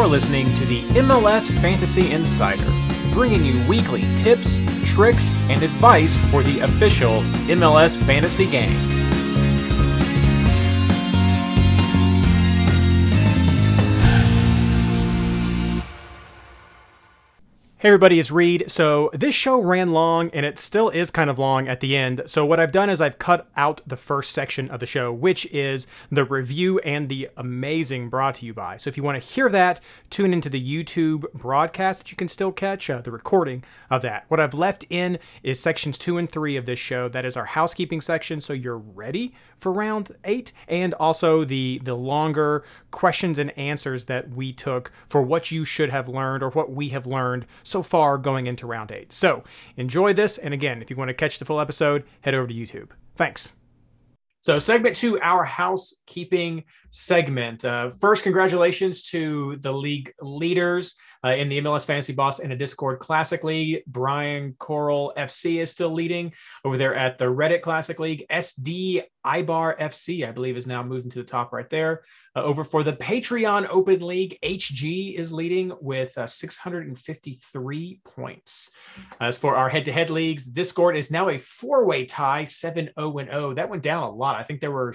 You're listening to the MLS Fantasy Insider, bringing you weekly tips, tricks, and advice for the official MLS fantasy game. Hey everybody, it's Reed. So this show ran long and it still is kind of long at the end. So what I've done is I've cut out the first section of the show, which is the review and the amazing brought to you by. So if you want to hear that, tune into the YouTube broadcast that you can still catch, uh, the recording of that. What I've left in is sections two and three of this show. That is our housekeeping section, so you're ready for round eight, and also the the longer questions and answers that we took for what you should have learned or what we have learned so far going into round eight. So enjoy this. And again, if you want to catch the full episode, head over to YouTube. Thanks. So, segment two, our housekeeping segment. Uh, first, congratulations to the league leaders uh, in the MLS Fantasy Boss and a Discord Classic League. Brian Coral FC is still leading over there at the Reddit Classic League. SD Eibar FC, I believe, is now moving to the top right there. Uh, over for the Patreon Open League, HG is leading with uh, 653 points. As for our head to head leagues, Discord is now a four way tie, 7 0 0. That went down a lot. I think there were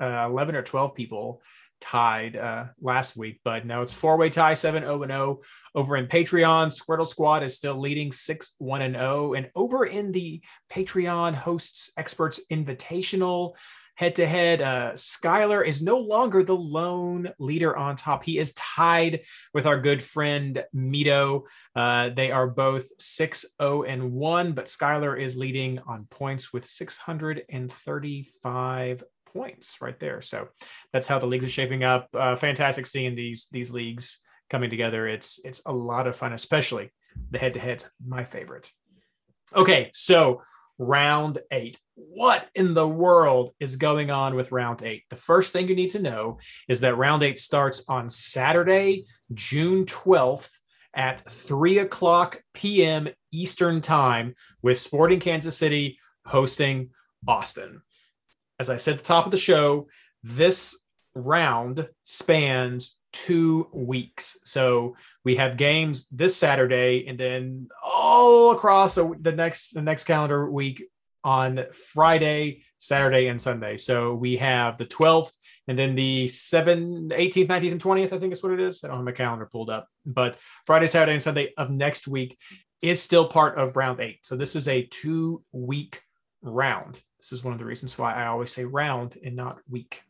uh, 11 or 12 people tied uh, last week, but no, it's four way tie, 7 0 0. Over in Patreon, Squirtle Squad is still leading 6 1 and 0. And over in the Patreon Hosts Experts Invitational, head to head. Uh, Skylar is no longer the lone leader on top. He is tied with our good friend Mito. Uh, they are both 6 0 and 1, but Skylar is leading on points with 635 points right there. So that's how the leagues are shaping up. Uh, fantastic seeing these these leagues coming together. It's it's a lot of fun, especially the head to heads. My favorite. Okay, so round eight. What in the world is going on with round eight? The first thing you need to know is that round eight starts on Saturday, June 12th at 3 o'clock p.m. Eastern Time with Sporting Kansas City hosting Austin. As I said at the top of the show, this round spans two weeks. So we have games this Saturday and then all across the next the next calendar week on Friday, Saturday, and Sunday. So we have the 12th and then the 7th, 18th, 19th, and 20th, I think is what it is. I don't have my calendar pulled up, but Friday, Saturday, and Sunday of next week is still part of round eight. So this is a two week round. This is one of the reasons why I always say round and not week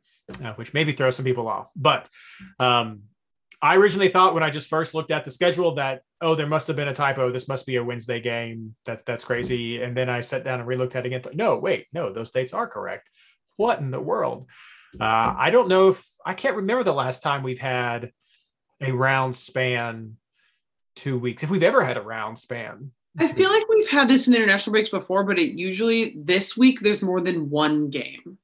uh, which maybe throws some people off. But um, I originally thought when I just first looked at the schedule that oh, there must have been a typo. This must be a Wednesday game. That that's crazy. And then I sat down and relooked at it again. Thought, no, wait, no, those dates are correct. What in the world? Uh, I don't know if I can't remember the last time we've had a round span two weeks. If we've ever had a round span. I feel like we've had this in international breaks before, but it usually this week there's more than one game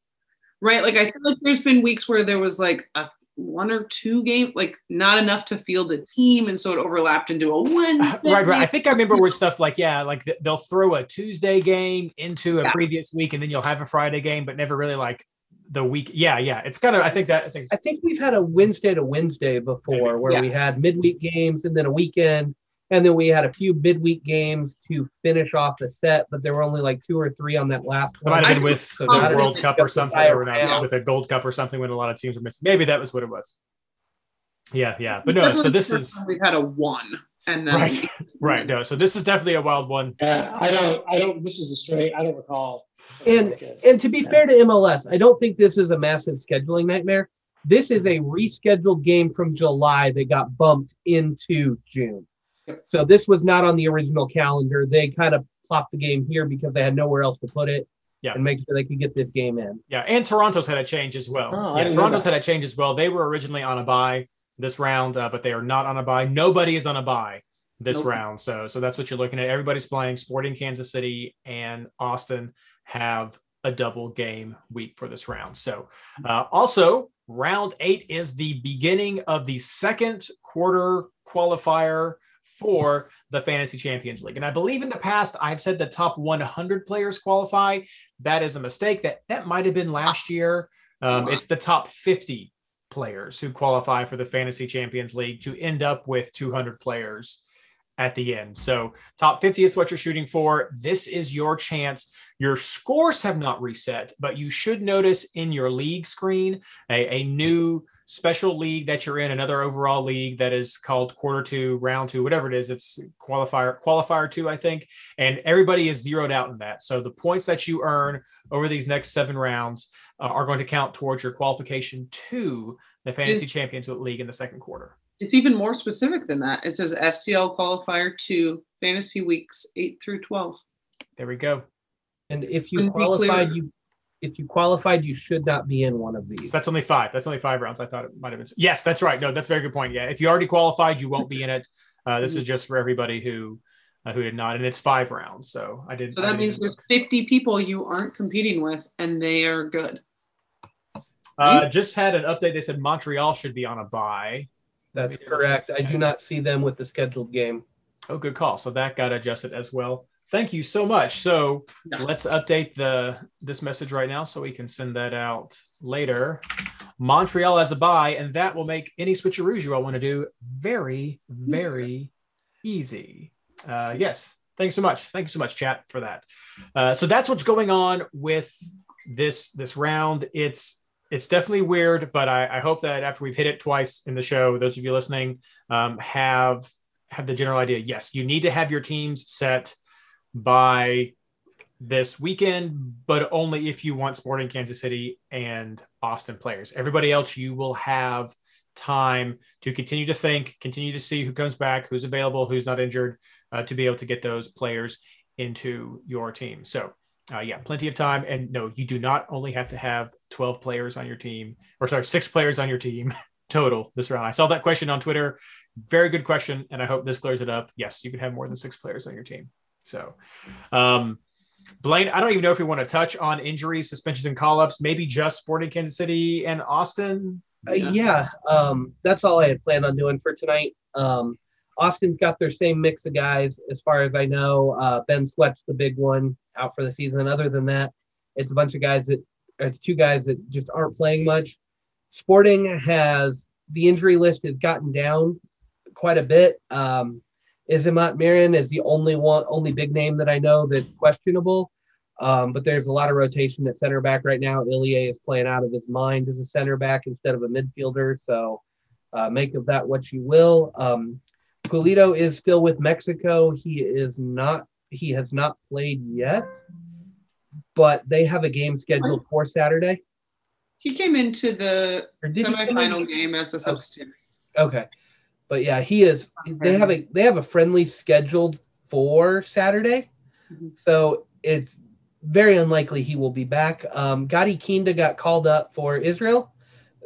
right? Like I feel like there's been weeks where there was like a one or two game, like not enough to field a team, and so it overlapped into a one. Uh, right, right. I think I remember where stuff like yeah, like they'll throw a Tuesday game into a yeah. previous week, and then you'll have a Friday game, but never really like the week. Yeah, yeah. It's kind of. I think that. I think. I think we've had a Wednesday to Wednesday before, Maybe. where yes. we had midweek games and then a weekend, and then we had a few midweek games to finish off the set, but there were only like two or three on that last one. It might have been with the World Cup or something, or not, with a Gold Cup or something when a lot of teams were missing. Maybe that was what it was. Yeah, yeah. But no, so this is we've had a one. And then right, right. No, so this is definitely a wild one. Yeah, I don't, I don't. This is a straight. I don't recall. And and to be yeah. fair to MLS, I don't think this is a massive scheduling nightmare. This is a rescheduled game from July that got bumped into June. So this was not on the original calendar. They kind of plopped the game here because they had nowhere else to put it. Yeah. And make sure they could get this game in. Yeah. And Toronto's had a change as well. Oh, yeah. Toronto's had a change as well. They were originally on a bye this round, uh, but they are not on a bye. Nobody is on a bye this nope. round. So so that's what you're looking at. Everybody's playing. Sporting Kansas City and Austin have a double game week for this round. So uh, also round eight is the beginning of the second quarter qualifier for the Fantasy Champions League. And I believe in the past I've said the top 100 players qualify. That is a mistake. That that might have been last year. Um, it's the top 50 players who qualify for the Fantasy Champions League to end up with 200 players at the end. So, top 50 is what you're shooting for. This is your chance. Your scores have not reset, but you should notice in your league screen a, a new special league that you're in, another overall league that is called quarter two, round two, whatever it is. It's qualifier, qualifier two, I think. And everybody is zeroed out in that. So the points that you earn over these next seven rounds uh, are going to count towards your qualification to the Fantasy Champions League in the second quarter. It's even more specific than that. It says FCL qualifier to fantasy weeks eight through 12. There we go. And if you Couldn't qualified, clearer. you if you qualified, you should not be in one of these. So that's only five. That's only five rounds. I thought it might have been. Yes, that's right. No, that's a very good point. Yeah, if you already qualified, you won't be in it. Uh, this is just for everybody who uh, who did not, and it's five rounds. So I did. So that means there's look. 50 people you aren't competing with, and they are good. Uh, just had an update. They said Montreal should be on a bye. That's correct. I do not see them with the scheduled game. Oh, good call. So that got adjusted as well. Thank you so much. So Yeah. let's update the this message right now so we can send that out later. Montreal as a bye, and that will make any switcheroos you all want to do very, very easy. Uh, yes. Thanks so much. Thank you so much, chat, for that. Uh, so that's what's going on with this this round. It's it's definitely weird, but I, I hope that after we've hit it twice in the show, those of you listening um, have have the general idea. Yes, you need to have your teams set by this weekend, but only if you want Sporting Kansas City and Austin players. Everybody else, you will have time to continue to think, continue to see who comes back, who's available, who's not injured, uh, to be able to get those players into your team. So, uh, yeah, plenty of time. And no, you do not only have to have 12 players on your team, or sorry, six players on your team total this round. I saw that question on Twitter. Very good question. And I hope this clears it up. Yes, you can have more than six players on your team. So, um, Blaine, I don't even know if we want to touch on injuries, suspensions, and call ups. Maybe just Sporting Kansas City and Austin. Uh, yeah, um, that's all I had planned on doing for tonight. Um, Austin's got their same mix of guys, as far as I know. Uh, ben Sweat's the big one out for the season. Other than that, it's a bunch of guys that it's two guys that just aren't playing much. Sporting has the injury list has gotten down quite a bit. Um, Izamat Mirin is the only one, only big name that I know that's questionable. Um, but there's a lot of rotation at center back right now. Ilie is playing out of his mind as a center back instead of a midfielder. So uh, make of that what you will. Um, Pulido is still with Mexico. He is not. He has not played yet, but they have a game scheduled for Saturday. He came into the Or did in? semifinal game as a substitute. Okay, but yeah, he is. They have a they have a friendly scheduled for Saturday, Mhm. so it's very unlikely he will be back. Um, Gadi Kinda got called up for Israel,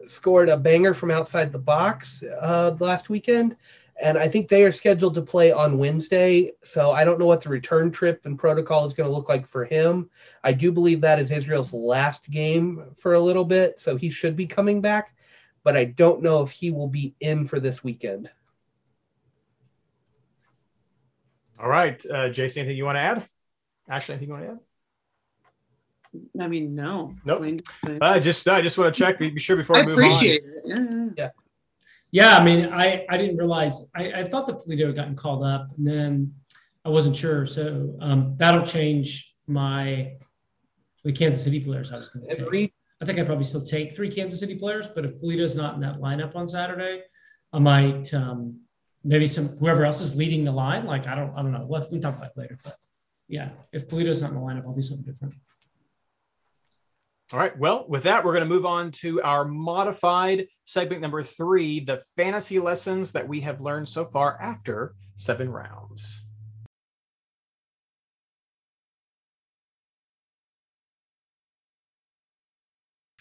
scored a banger from outside the box uh, last weekend, and I think they are scheduled to play on Wednesday. So I don't know what the return trip and protocol is going to look like for him. I do believe that is Israel's last game for a little bit, so he should be coming back but I don't know if he will be in for this weekend. All right, uh, Jason, anything you want to add? Ashley, anything you want to add? I mean, no. Nope. Blaine- I just I just want to check. Be be sure before I we move appreciate it. Yeah, yeah, yeah. Yeah, I mean, I, I didn't realize, I, I thought that Pulido had gotten called up and then I wasn't sure. So um, that'll change my, the Kansas City players I was going to And take. Reed, I think I'd probably still take three Kansas City players, but if Pulido's not in that lineup on Saturday, I might, um, maybe some, whoever else is leading the line, like, I don't, I don't know. We'll, we can talk about it later, but yeah, if Pulido's not in the lineup, I'll do something different. All right. Well, with that, we're going to move on to our modified segment number three the fantasy lessons that we have learned so far after seven rounds.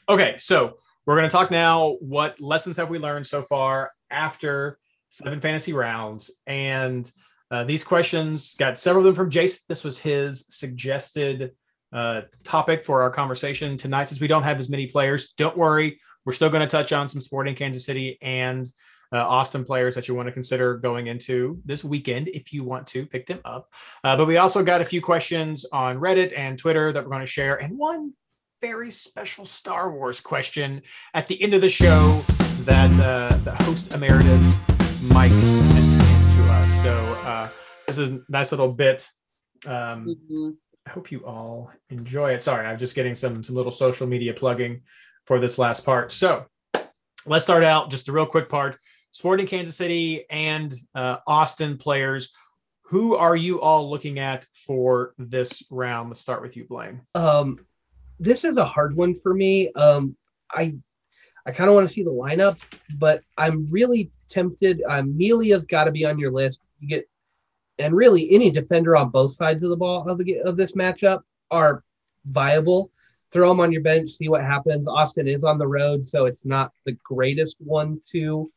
Okay. So we're going to talk now what lessons have we learned so far after seven fantasy rounds. And uh, these questions got several of them from Jason. This was his suggested uh, topic for our conversation tonight. Since we don't have as many players, don't worry. We're still going to touch on some sporting Kansas City and uh, Austin players that you want to consider going into this weekend if you want to pick them up. Uh, but we also got a few questions on Reddit and Twitter that we're going to share, and one very special Star Wars question at the end of the show that uh, the host emeritus Mike sent in to us. So uh, this is a nice little bit. Um, Mhm. I hope you all enjoy it. Sorry, I'm just getting some some little social media plugging for this last part. So let's start out just a real quick part. Sporting Kansas City and uh, Austin players. Who are you all looking at for this round? Let's start with you, Blaine. Um, this is a hard one for me. Um, I I kind of want to see the lineup, but I'm really tempted. Amelia's got to be on your list. You get, and really any defender on both sides of the ball of the of this matchup are viable. Throw them on your bench, see what happens. Austin is on the road, so it's not the greatest one to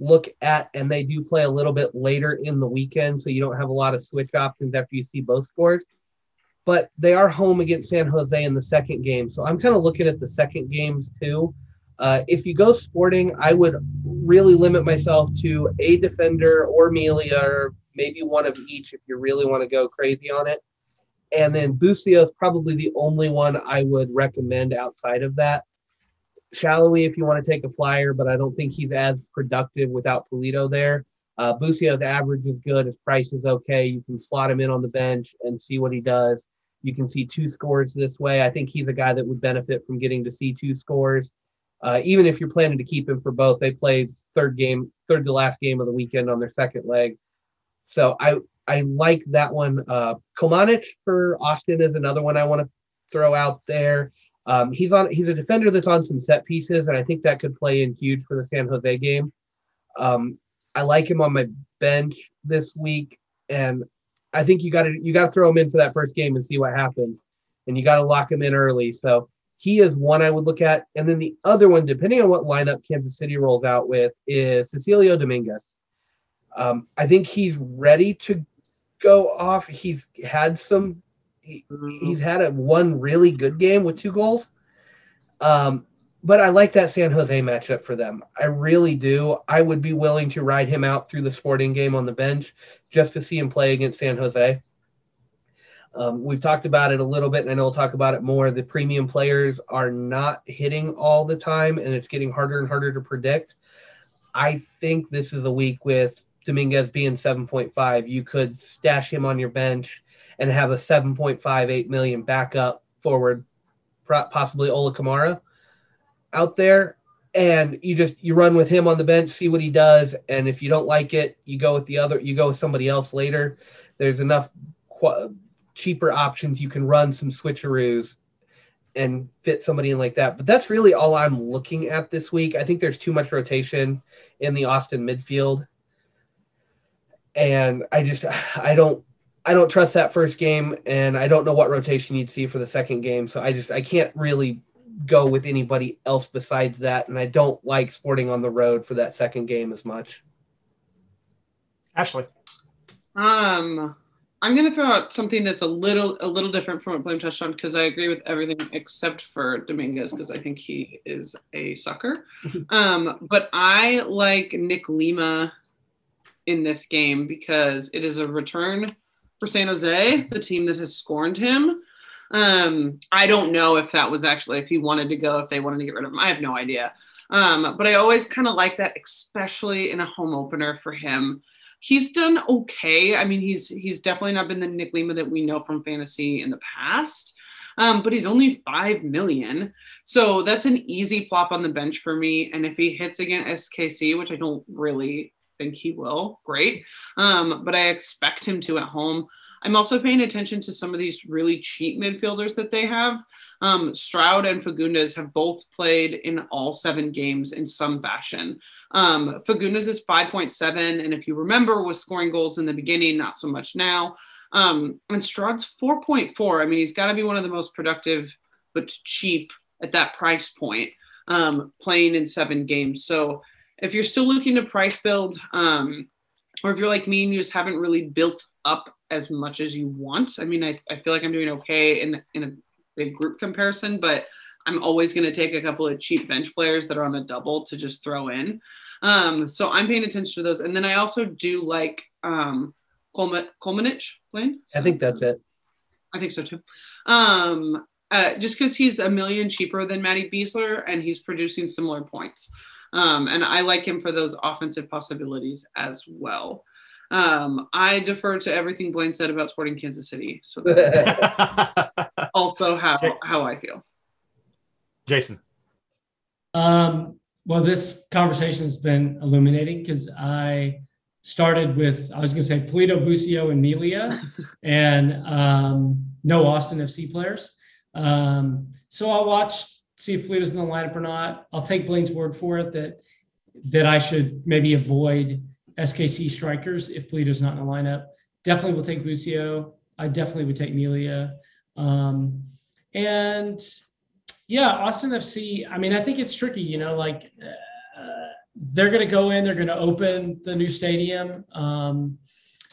look at, and they do play a little bit later in the weekend, so you don't have a lot of switch options after you see both scores but they are home against San Jose in the second game. So I'm kind of looking at the second games too. Uh, if you go sporting, I would really limit myself to a defender or Melia or maybe one of each if you really want to go crazy on it. And then Busio is probably the only one I would recommend outside of that. Salloi if you want to take a flyer, but I don't think he's as productive without Pulido there. Uh, Busio's average is good. His price is okay. You can slot him in on the bench and see what he does. You can see two scores this way. I think he's a guy that would benefit from getting to see two scores. Uh, even if you're planning to keep him for both, they play third game, third to last game of the weekend on their second leg. So I I like that one. Uh, Kolmanic for Austin is another one I want to throw out there. Um, he's on. He's a defender that's on some set pieces, and I think that could play in huge for the San Jose game. Um, I like him on my bench this week, and I think you got to you got to throw him in for that first game and see what happens, and you got to lock him in early. So he is one I would look at, and then the other one, depending on what lineup Kansas City rolls out with, is Cecilio Dominguez. Um, I think he's ready to go off. He's had some. He, he's had a one really good game with two goals. Um, but I like that San Jose matchup for them. I really do. I would be willing to ride him out through the sporting game on the bench just to see him play against San Jose. Um, we've talked about it a little bit, and I know we'll talk about it more. The premium players are not hitting all the time, and it's getting harder and harder to predict. I think this is a week with Dominguez being 7.5. You could stash him on your bench and have a 7.58 million backup forward, possibly Ola Kamara out there and you just you run with him on the bench see what he does. And if you don't like it you go with the other you go with somebody else later. There's enough qu- cheaper options. You can run some switcheroos and fit somebody in like that. But that's really all i'm looking at this week. I think there's too much rotation in the austin midfield. And i just i don't i don't trust that first game. And i don't know what rotation you'd see for the second game. So i just i can't really go with anybody else besides that. And I don't like sporting on the road for that second game as much. Ashley. Um, I'm gonna throw out something that's a little a little different from what Blaine touched on because I agree with everything except for Dominguez because I think he is a sucker. um, but I like Nick Lima in this game because it is a return for San Jose, the team that has scorned him. Um, I don't know if that was actually if he wanted to go, if they wanted to get rid of him. I have no idea. Um, but I always kind of like that, especially in a home opener for him. He's done okay. I mean, he's he's definitely not been the Nick Lima that we know from fantasy in the past. Um, but he's only five million, so that's an easy plop on the bench for me. And if he hits again SKC, which I don't really think he will, great. Um, but I expect him to at home. I'm also paying attention to some of these really cheap midfielders that they have. Um, Stroud and Fagundez have both played in all seven games in some fashion. Um, Fagundez is 5.7, and if you remember, was scoring goals in the beginning, not so much now. Um, and Stroud's 4.4. I mean, he's got to be one of the most productive, but cheap at that price point, um, playing in seven games. So if you're still looking to price build, um, or if you're like me and you just haven't really built up as much as you want. I mean, I, I feel like I'm doing okay in in a big group comparison, but I'm always going to take a couple of cheap bench players that are on a double to just throw in. Um, so I'm paying attention to those, and then I also do like um, Kolman, Kolmanic, Blaine. I think that's it. I think so too. Um, uh, just because he's a million cheaper than Matty Besler and he's producing similar points. Um, and I like him for those offensive possibilities as well. Um, I defer to everything Blaine said about Sporting Kansas City. So that's also how how I feel. Jason. Um, well, this conversation has been illuminating because I started with I was going to say Pulido, Busio, and Melia, and um, no Austin FC players. Um, so I'll watch see if Pulido's in the lineup or not. I'll take Blaine's word for it that that I should maybe avoid SKC strikers if Pulido's not in the lineup. Definitely will take Busio. I definitely would take Melia. Um, and yeah, Austin FC. I mean, I think it's tricky. You know, like uh, they're going to go in, they're going to open the new stadium, um,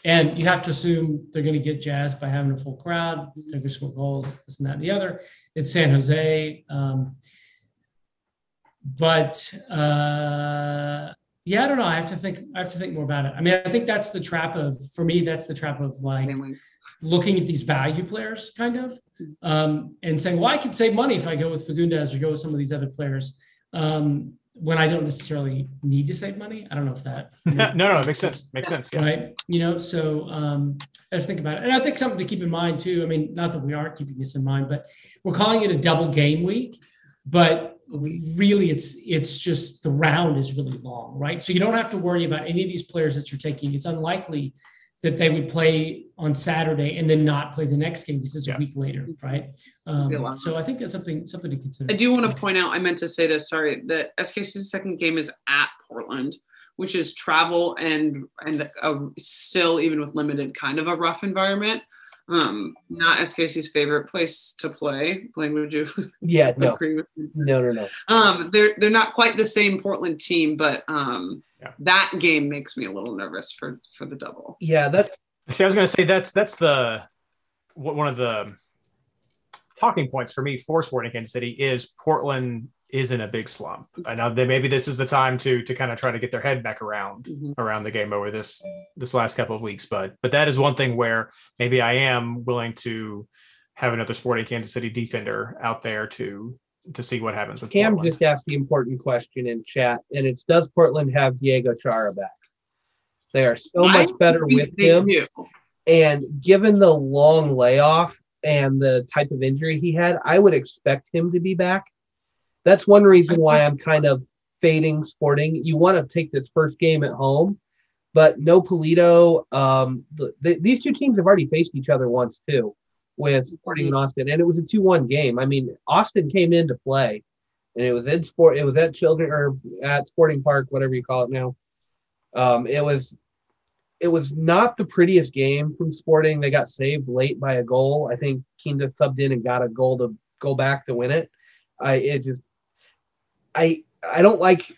and you have to assume they're going to get jazzed by having a full crowd. They're going to score goals, this and that and the other. It's San Jose, um, but uh, yeah, I don't know. I have to think. I have to think more about it. I mean, I think that's the trap of for me. That's the trap of like looking at these value players, kind of, um, and saying, "Well, I could save money if I go with Fagundez or go with some of these other players." Um, when I don't necessarily need to save money, I don't know if that. no, no, it makes sense. Makes sense. Yeah. Right. You know, so um, I just think about it, and I think something to keep in mind too. I mean, not that we aren't keeping this in mind, but we're calling it a double game week, but really it's it's just the round is really long right? So you don't have to worry about any of these players that you're taking. It's unlikely that they would play on saturday and then not play the next game because it's yeah. a week later right? Um, so i think that's something something to consider. I do want to point out i meant to say this sorry that skc's second game is at portland which is travel and and a, still even with limited kind of a rough environment um, not SKC's favorite place to play. Blaine, would you? Yeah, no, agree with me? no, no, no. Um, they're they're not quite the same Portland team, but um, yeah. that game makes me a little nervous for for the double. Yeah, that's. See, I was going to say that's that's the one of the talking points for me for Sporting Kansas City is Portland is in a big slump. I know that maybe this is the time to to kind of try to get their head back around mm-hmm. around the game over this this last couple of weeks. But but that is one thing where maybe I am willing to have another sporting Kansas City defender out there to to see what happens with Cam Portland. just asked the important question in chat, and it's does Portland have Diego Chara back? They are so I much better with him. Do. And given the long layoff and the type of injury he had, I would expect him to be back that's one reason why I'm kind of fading Sporting. You want to take this first game at home, but no Pulido. Um, the, the, these two teams have already faced each other once too, with Sporting and Austin, and it was a two-one game. I mean, Austin came in to play, and it was in sport. It was at Children or at Sporting Park, whatever you call it now. Um, it was it was not the prettiest game from Sporting. They got saved late by a goal. I think Kinda subbed in and got a goal to go back to win it. I it just I I don't like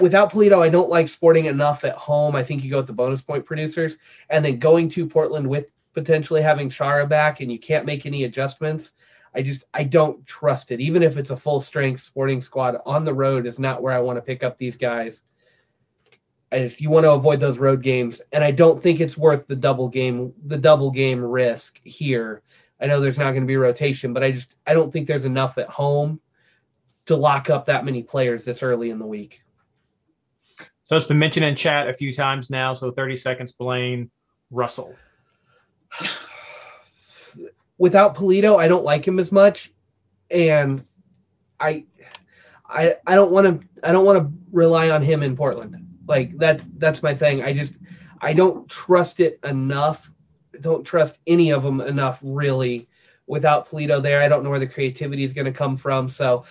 without Pulido, I don't like sporting enough at home. I think you go with the bonus point producers, and then going to Portland with potentially having Chara back, and you can't make any adjustments. I just I don't trust it. Even if it's a full strength sporting squad on the road, is not where I want to pick up these guys. And if you want to avoid those road games, and I don't think it's worth the double game the double game risk here. I know there's not going to be rotation, but I just I don't think there's enough at home to lock up that many players this early in the week. So it's been mentioned in chat a few times now. So 30 seconds, Blaine, Russell. Without Pulido, I don't like him as much, and I, I, I don't want to. I don't want to rely on him in Portland. Like that's that's my thing. I just I don't trust it enough. I don't trust any of them enough really without Pulido there. I don't know where the creativity is going to come from. So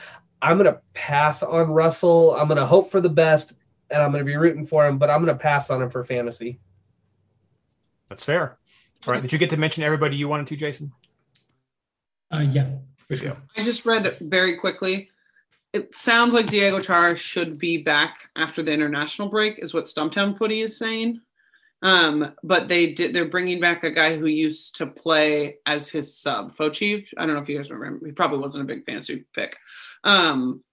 I'm going to pass on Russell. I'm going to hope for the best, and I'm going to be rooting for him, but I'm going to pass on him for fantasy. That's fair. All right. Did you get to mention everybody you wanted to, Jason? Uh, yeah. I just read very quickly. It sounds like Diego Chara should be back after the international break, is what Stumptown Footy is saying. Um, but they did. They're bringing back a guy who used to play as his sub, Fochive. I don't know if you guys remember. He probably wasn't a big fantasy pick, um,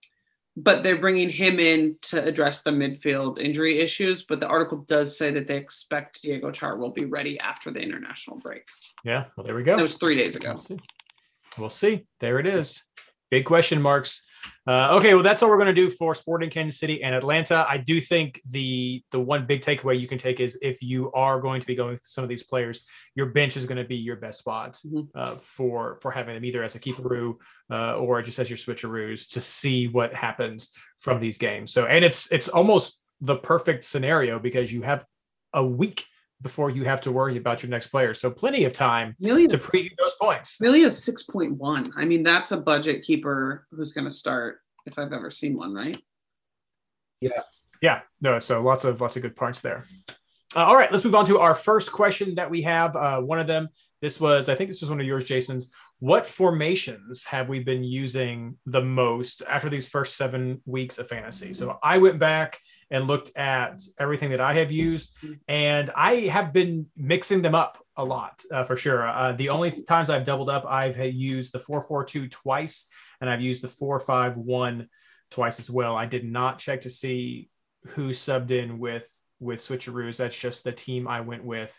but they're bringing him in to address the midfield injury issues. But the article does say that they expect Diego Char will be ready after the international break. Yeah, well, there we go. That was three days ago. We'll see. We'll see. There it is. Big question marks. Uh, okay, well, that's all we're going to do for Sporting Kansas City and Atlanta. I do think the the one big takeaway you can take is if you are going to be going through some of these players, your bench is going to be your best spot Mhm. uh, for for having them either as a keeperoo uh, or just as your switcheroos to see what happens from these games. So, and it's it's almost the perfect scenario because you have a week before you have to worry about your next player, so plenty of time Amelia, to preview those points. Amelia is six point one. I mean, that's a budget keeper who's going to start if I've ever seen one. Right? Yeah, Yeah. no, so lots of lots of good parts there. Uh, all right, let's move on to our first question that we have. Uh, one of them, this was, I think this was one of yours, Jason's. What formations have we been using the most after these first seven weeks of fantasy? So I went back and looked at everything that I have used, and I have been mixing them up a lot uh, for sure. Uh, the only times I've doubled up, I've used the 442 twice, and I've used the 451 twice as well. I did not check to see who subbed in with with switcheroos. That's just the team I went with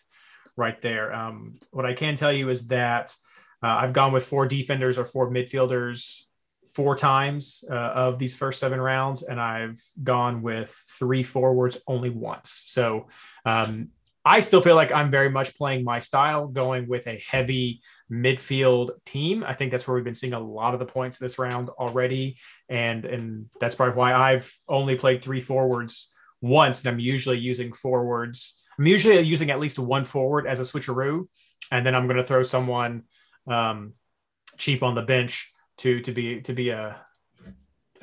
right there. Um, what I can tell you is that uh, I've gone with four defenders or four midfielders four times uh, of these first seven rounds, and I've gone with three forwards only once. So um, I still feel like I'm very much playing my style, going with a heavy midfield team. I think that's where we've been seeing a lot of the points this round already, and and that's probably why I've only played three forwards once, and I'm usually using forwards. I'm usually using at least one forward as a switcheroo, and then I'm going to throw someone um, cheap on the bench to to be to be a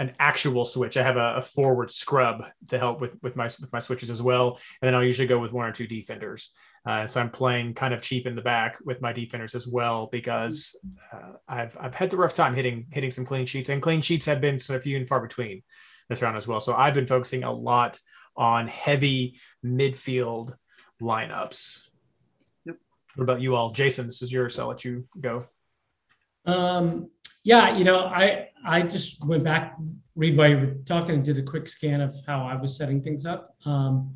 an actual switch. I have a, a, forward scrub to help with with my with my switches as well, and then I'll usually go with one or two defenders. Uh, so I'm playing kind of cheap in the back with my defenders as well because uh, I've I've had the rough time hitting hitting some clean sheets, and clean sheets have been sort of few and far between this round as well. So I've been focusing a lot on heavy midfield lineups. Yep. What about you all, Jason? This is yours. So I'll let you go. Um, yeah, you know, I I just went back, read while you were talking, and did a quick scan of how I was setting things up. Um,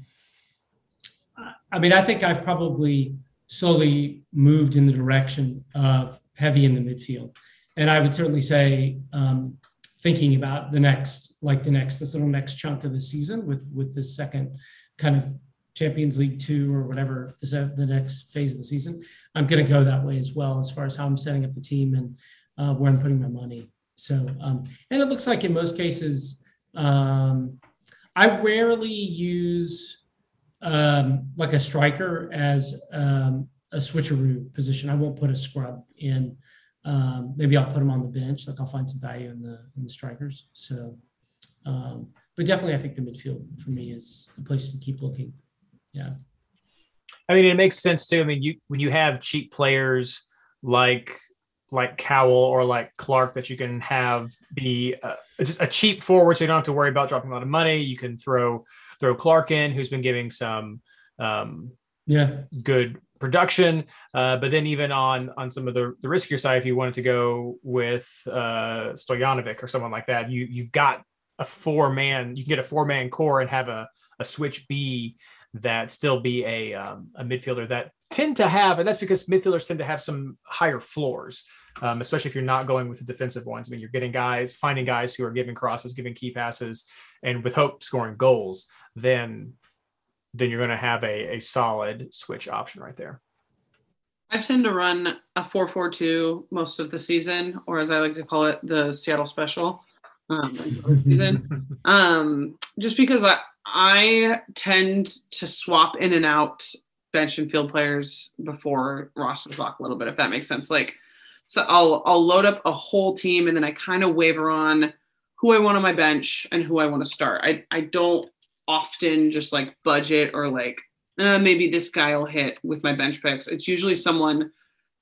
I mean, I think I've probably slowly moved in the direction of heavy in the midfield, and I would certainly say um, thinking about the next, like the next, this little next chunk of the season with with this second kind of Champions League two or whatever is the next phase of the season. I'm going to go that way as well as far as how I'm setting up the team and uh, where I'm putting my money. So, um, and it looks like in most cases, um, I rarely use um, like a striker as um, a switcheroo position. I won't put a scrub in. Um, maybe I'll put him on the bench. Like I'll find some value in the in the strikers. So, um, but definitely, I think the midfield for me is a place to keep looking. Yeah. I mean, it makes sense too. I mean, you when you have cheap players like like Cowell or like Clark that you can have be uh, just a cheap forward, so you don't have to worry about dropping a lot of money. You can throw throw Clark in, who's been giving some um, yeah good production. Uh, but then even on on some of the the riskier side, if you wanted to go with uh, Stojanovic or someone like that, you you've got a four man. You can get a four man core and have a a switch B that still be a um, a midfielder that tend to have, and that's because midfielders tend to have some higher floors, um, especially if you're not going with the defensive ones. I mean, you're getting guys, finding guys who are giving crosses, giving key passes, and with hope scoring goals. Then, then you're going to have a, a solid switch option right there. I tend to run a four-four-two most of the season, or as I like to call it, the Seattle Special um, season. um, just because I I tend to swap in and out bench and field players before rosters lock a little bit, if that makes sense. Like, so I'll I'll load up a whole team and then I kind of waver on who I want on my bench and who I want to start. I I don't often just like budget or like uh, maybe this guy will hit with my bench picks. It's usually someone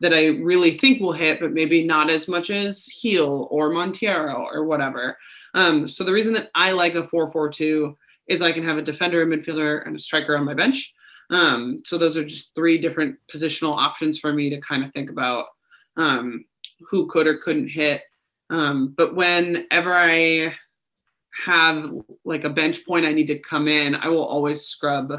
that I really think will hit, but maybe not as much as Heel or Monteiro or whatever. Um, so the reason that I like a 4-4-2 is I can have a defender, a midfielder, and a striker on my bench. Um, so those are just three different positional options for me to kind of think about um, who could or couldn't hit. Um, but whenever I have like a bench point I need to come in, I will always scrub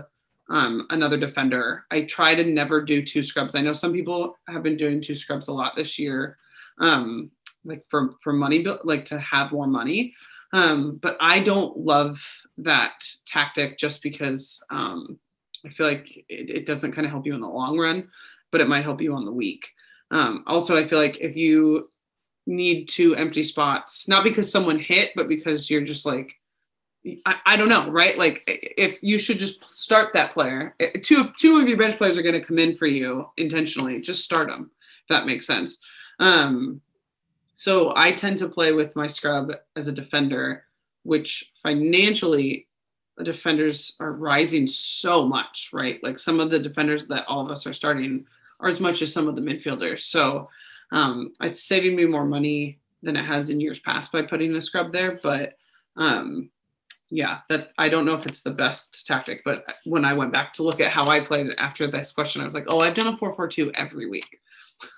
um, another defender. I try to never do two scrubs. I know some people have been doing two scrubs a lot this year. Um, like for for money like to have more money um but i don't love that tactic just because um i feel like it, it doesn't kind of help you in the long run but it might help you on the week um also i feel like if you need two empty spots not because someone hit but because you're just like I, I don't know, right? Like if you should just start that player, two two of your bench players are going to come in for you intentionally. Just start them. If that makes sense. Um, so I tend to play with my scrub as a defender, which financially the defenders are rising so much, right? Like some of the defenders that all of us are starting are as much as some of the midfielders. So um, it's saving me more money than it has in years past by putting a scrub there, but um, yeah, that I don't know if it's the best tactic, but when I went back to look at how I played after this question, I was like, oh, I've done a 4 4 2 every week.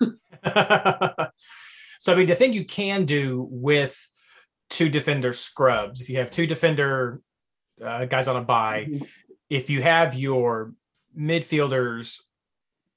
so, I mean, the thing you can do with two defender scrubs, if you have two defender uh, guys on a bye, mm-hmm. if you have your midfielders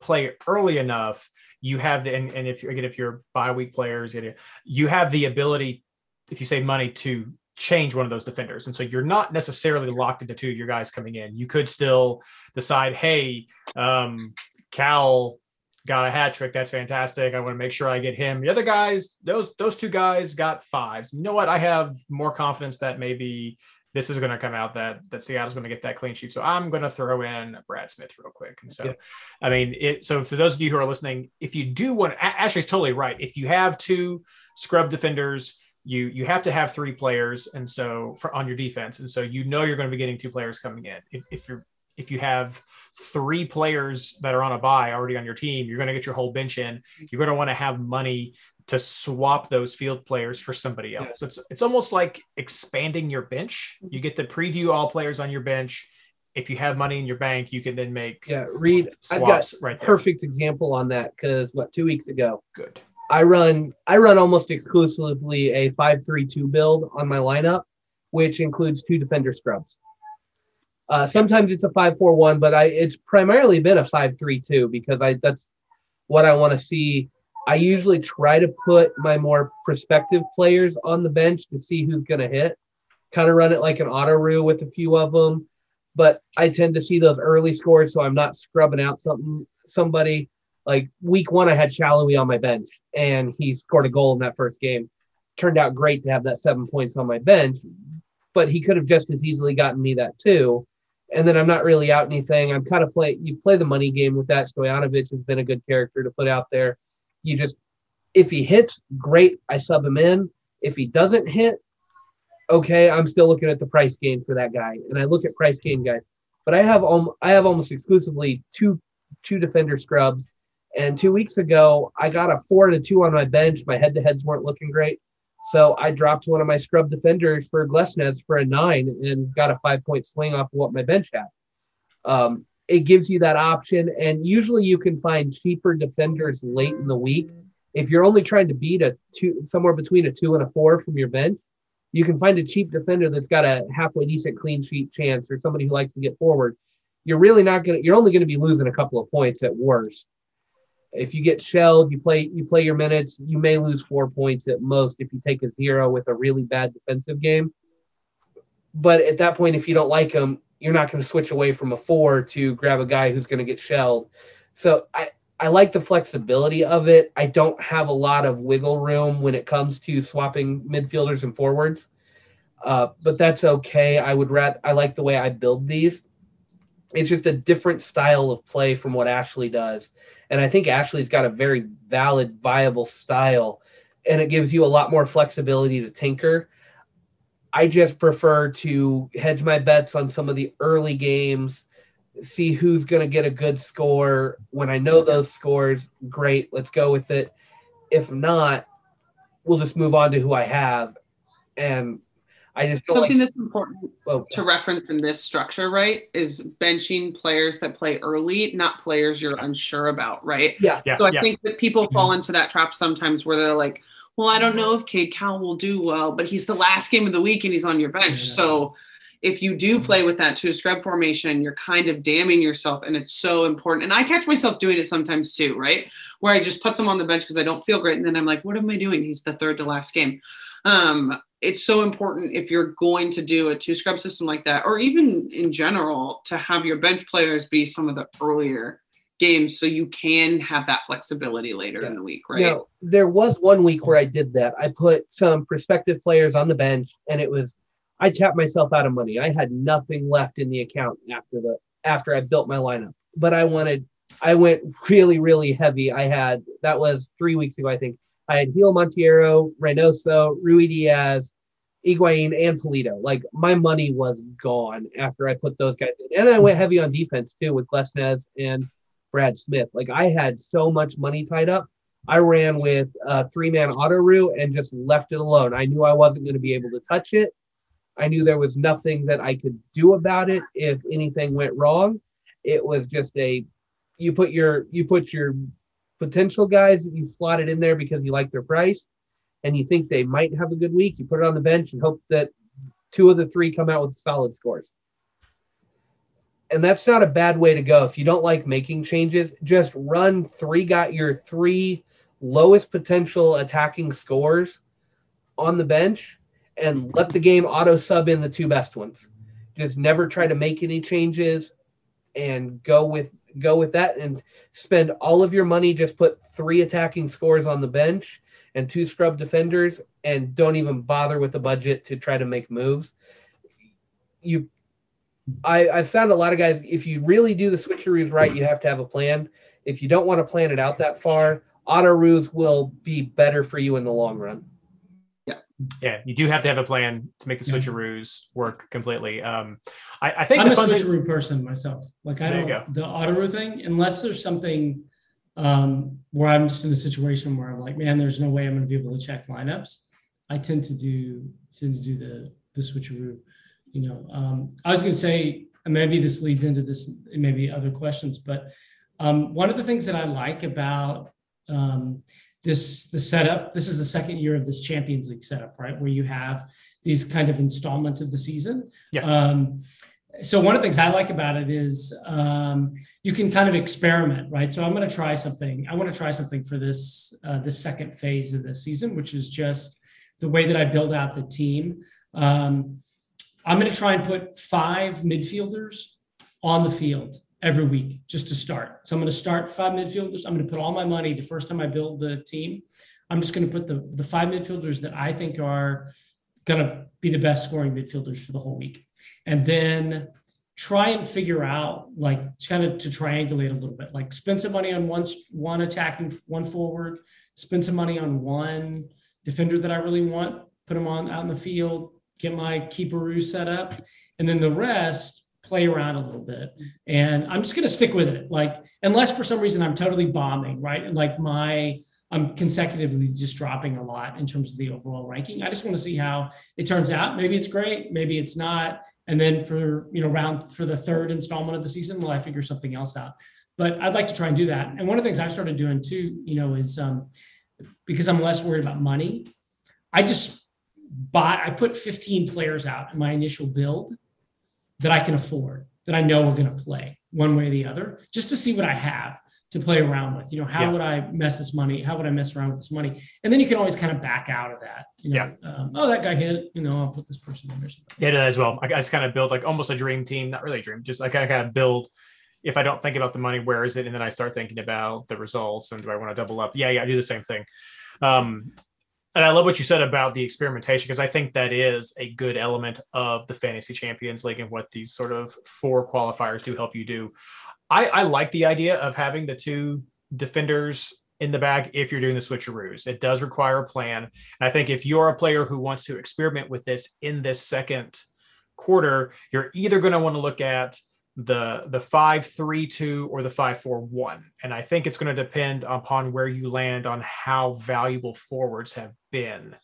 play early enough, you have the, and, and if again, if you're bye week players, you have the ability, if you save money, to change one of those defenders. And so you're not necessarily locked into two of your guys coming in. You could still decide, hey, um, Cal got a hat trick. That's fantastic. I want to make sure I get him. The other guys, those those two guys got fives. You know what? I have more confidence that maybe this is going to come out that that Seattle's going to get that clean sheet. So I'm going to throw in Brad Smith real quick. And so, yeah. I mean, it. So for those of you who are listening, if you do want, Ashley's totally right. If you have two scrub defenders you you have to have three players and so for on your defense and so you know you're going to be getting two players coming in if, if you're if you have three players that are on a bye already on your team you're going to get your whole bench in you're going to want to have money to swap those field players for somebody else yeah. it's it's almost like expanding your bench you get to preview all players on your bench if you have money in your bank you can then make yeah Reed i've got right there. perfect example on that because what two weeks ago good I run I run almost exclusively a five three two build on my lineup, which includes two defender scrubs. Uh, sometimes it's a five four one, but I it's primarily been a five three two because I that's what I want to see. I usually try to put my more prospective players on the bench to see who's going to hit. Kind of run it like an auto rue with a few of them, but I tend to see those early scores, so I'm not scrubbing out something somebody like week one, I had Salloi on my bench, and he scored a goal in that first game. Turned out great to have that seven points on my bench, but he could have just as easily gotten me that too. And then I'm not really out anything. I'm kind of play. You play the money game with that. Stojanovic has been a good character to put out there. You just, if he hits, great. I sub him in. If he doesn't hit, okay, I'm still looking at the price gain for that guy, and I look at price gain guys. But I have um, I have almost exclusively two two defender scrubs and two weeks ago, I got a four and a two on my bench. My head to heads weren't looking great. So I dropped one of my scrub defenders for Glesnes for a nine and got a five point swing off of what my bench had. Um, it gives you that option. And usually you can find cheaper defenders late in the week. If you're only trying to beat a two, somewhere between a two and a four from your bench, you can find a cheap defender that's got a halfway decent clean sheet chance or somebody who likes to get forward. You're really not going to, you're only going to be losing a couple of points at worst if you get shelled, you play you play your minutes, you may lose four points at most if you take a zero with a really bad defensive game. But at that point, if you don't like him, you're not going to switch away from a four to grab a guy who's going to get shelled. So I I like the flexibility of it. I don't have a lot of wiggle room when it comes to swapping midfielders and forwards, uh, but that's okay. I would rather I like the way I build these. It's just a different style of play from what Ashley does and I think Ashley's got a very valid, viable style, and it gives you a lot more flexibility to tinker. I just prefer to hedge my bets on some of the early games, see who's going to get a good score. When I know those scores, great, let's go with it. If not, we'll just move on to who I have. And I just something like, that's important well, to reference in this structure, right? Is benching players that play early, not players you're unsure about, right? Yeah. yeah so I yeah. think that people mm-hmm. fall into that trap sometimes where they're like, "Well, I don't know if Cade Cowell will do well, but he's the last game of the week and he's on your bench." Yeah. So if you do play with that two scrub formation, you're kind of damning yourself, and it's so important. And I catch myself doing it sometimes too, right? Where I just put them on the bench because I don't feel great, and then I'm like, "What am I doing?" He's the third to last game. Um, it's so important if you're going to do a two scrub system like that, or even in general, to have your bench players be some of the earlier games so you can have that flexibility later Yeah. in the week, right? Now, there was one week where I did that. I put some prospective players on the bench, and it was I tapped myself out of money. I had nothing left in the account after the after I built my lineup. But I wanted I went really, really heavy. I had that was three weeks ago, I think. I had Gil Monteiro, Reynoso, Rui Diaz, Higuaín, and Pulido. Like my money was gone after I put those guys in. And then I went heavy on defense too with Glesnes and Brad Smith. Like I had so much money tied up. I ran with a three man auto route and just left it alone. I knew I wasn't going to be able to touch it. I knew there was nothing that I could do about it if anything went wrong. It was just a you put your you put your potential guys that you slotted in there because you like their price and you think they might have a good week. You put it on the bench and hope that two of the three come out with solid scores. And that's not a bad way to go. If you don't like making changes, just run three got your three lowest potential attacking scores on the bench and let the game auto sub in the two best ones. Just never try to make any changes and go with go with that and spend all of your money just put three attacking scores on the bench and two scrub defenders and don't even bother with the budget to try to make moves. You I, I found a lot of guys, if you really do the switcheroos right, you have to have a plan. If you don't want to plan it out that far, auto roos will be better for you in the long run. Yeah, Yeah. you do have to have a plan to make the Yeah. switcheroos work completely. Um, I, I think I'm the a fun thing- switcheroo person myself. Like I There don't the auto thing unless there's something um, where I'm just in a situation where I'm like, man, there's no way I'm going to be able to check lineups. I tend to do tend to do the the switcheroo. You know, um, I was going to say maybe this leads into this maybe other questions, but um, one of the things that I like about um, this the setup this is the second year of this champions league setup right where you have these kind of installments of the season Yeah. um, so one of the things I like about it is um, you can kind of experiment, right? So I'm going to try something. I want to try something for this uh, this second phase of the season, which is just the way that I build out the team. Um, I'm going to try and put five midfielders on the field every week just to start. So I'm going to start five midfielders. I'm going to put all my money the first time I build the team. I'm just going to put the the five midfielders that I think are going to be the best scoring midfielders for the whole week and then try and figure out like kind of to triangulate a little bit like spend some money on one one attacking one forward spend some money on one defender that i really want put them on out in the field get my keeperoo set up. And then the rest play around a little bit. And i'm just going to stick with it. Like unless for some reason i'm totally bombing right? And like my i'm consecutively just dropping a lot in terms of the overall ranking. I just want to see how it turns out. Maybe it's great maybe it's not. And then for you know round for the third installment of the season well, i figure something else out? But i'd like to try and do that. And one of the things i've started doing too you know is um, because i'm less worried about money i just buy i put 15 players out in my initial build that i can afford that i know we're going to play one way or the other just to see what i have to play around with. You know, how Yeah. would I mess this money? How would I mess around with this money? And then you can always kind of back out of that. You know, um, oh, that guy hit. You know, I'll put this person in or something. Yeah, as well. I, I just kind of build like almost a dream team, not really a dream, just like I kind of build. If I don't think about the money, where is it? And then I start thinking about the results and do I want to double up? Yeah, yeah, I do the same thing. Um, and I love what you said about the experimentation because I think that is a good element of the Fantasy Champions League and what these sort of four qualifiers do help you do. I, I like the idea of having the two defenders in the bag if you're doing the switcheroos. It does require a plan. And I think if you're a player who wants to experiment with this in this second quarter, you're either going to want to look at the the five three two or the five four one, and I think it's going to depend upon where you land on how valuable forwards have been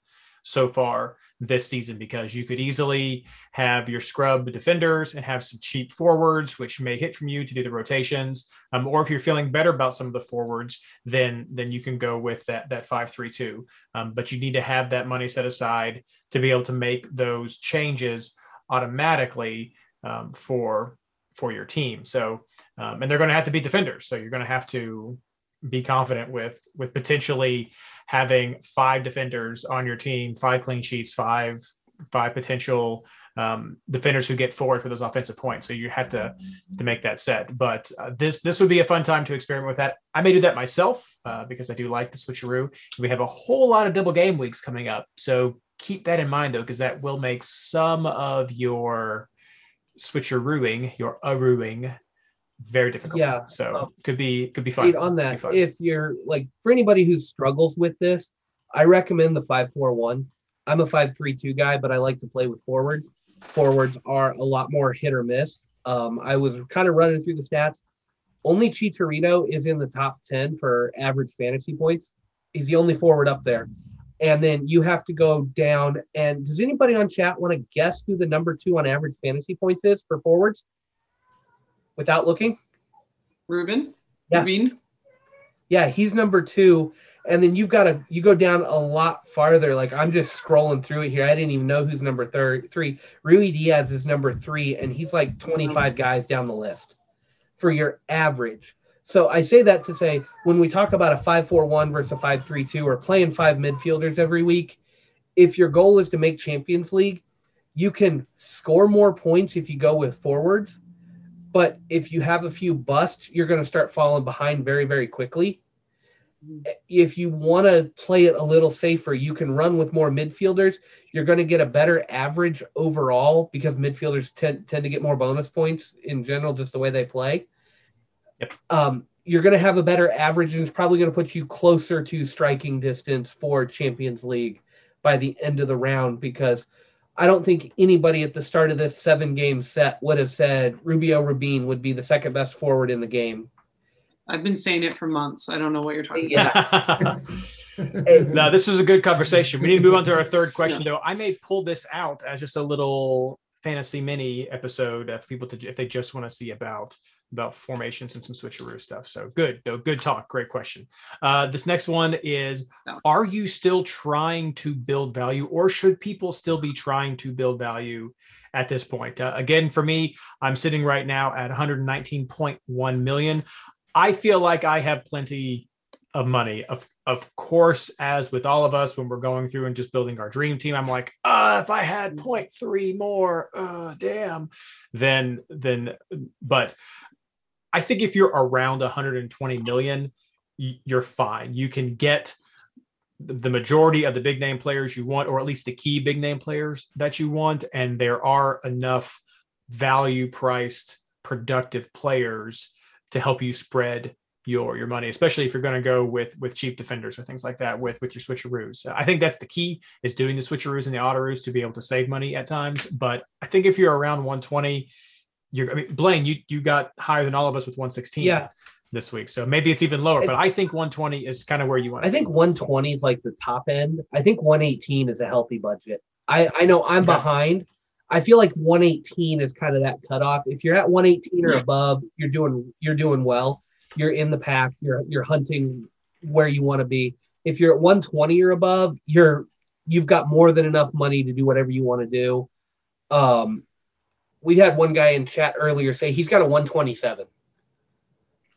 so far this season because you could easily have your scrub defenders and have some cheap forwards which may hit from you to do the rotations. Um, or if you're feeling better about some of the forwards then then you can go with that that 532 um, but you need to have that money set aside to be able to make those changes automatically um, for for your team. So, um, and they're going to have to be defenders. So you're going to have to be confident with with potentially having five defenders on your team, five clean sheets, five five potential um, defenders who get forward for those offensive points. So you have to to make that set. But uh, this this would be a fun time to experiment with that. I may do that myself uh, because I do like the switcheroo. We have a whole lot of double game weeks coming up, so keep that in mind though, because that will make some of your switcherooing, your arooing, very difficult. Yeah. So Um, could be could be fun. on that, fun. if you're like for anybody who struggles with this, I recommend the five four one. I'm a five three two guy, but I like to play with forwards. Forwards are a lot more hit or miss. Um, I was kind of running through the stats. Only Chicharito is in the top ten for average fantasy points. He's the only forward up there. And then you have to go down. And does anybody on chat want to guess who the number two on average fantasy points is for forwards? Without looking? Ruben? Yeah. Rubin? Yeah, he's number two. And then you've got to you go down a lot farther. Like I'm just scrolling through it here. I didn't even know who's number third three. Ruidíaz is number three, and he's like 25 guys down the list for your average. So I say that to say when we talk about a 5-4-1 versus a 5-3-2 or playing five midfielders every week, if your goal is to make Champions League, you can score more points if you go with forwards. But if you have a few busts, you're going to start falling behind very, very quickly if you want to play it a little safer, you can run with more midfielders. You're going to get a better average overall because midfielders tend, tend to get more bonus points in general, just the way they play. Yep. Um, you're going to have a better average, and it's probably going to put you closer to striking distance for Champions League by the end of the round because I don't think anybody at the start of this seven game set would have said Rubio Rubin would be the second best forward in the game. I've been saying it for months. I don't know what you're talking about. Yeah. no, this is a good conversation. We need to move on to our third question, though. I may pull this out as just a little fantasy mini episode if people to if they just want to see about about formations and some switcheroo stuff. So good, no, good talk. Great question. Uh, this next one is: Are you still trying to build value, or should people still be trying to build value at this point? Uh, again, for me, I'm sitting right now at 119.1 million. I feel like I have plenty of money. Of of course, as with all of us, when we're going through and just building our dream team, I'm like, uh, if I had 0.3 more, uh, damn, then then but I think if you're around 120 million, you're fine. You can get the majority of the big name players you want, or at least the key big name players that you want, and there are enough value priced productive players to help you spread your your money, especially if you're going to go with with cheap defenders or things like that with with your switcheroos. I think that's the key is doing the switcheroos and the autoroos to be able to save money at times. But I think if you're around 120, you're I mean Blaine, you you got higher than all of us with 116 Yeah. this week, so maybe it's even lower. But I think 120 is kind of where you want. I think 120 is like the top end. I think 118 is a healthy budget. I, I know I'm Okay. behind. I feel like 118 is kind of that cutoff. If you're at 118 or above, you're doing you're doing well. You're in the pack. You're you're hunting where you want to be. If you're at 120 or above, you're you've got more than enough money to do whatever you want to do. Um, we had one guy in chat earlier say he's got a 127.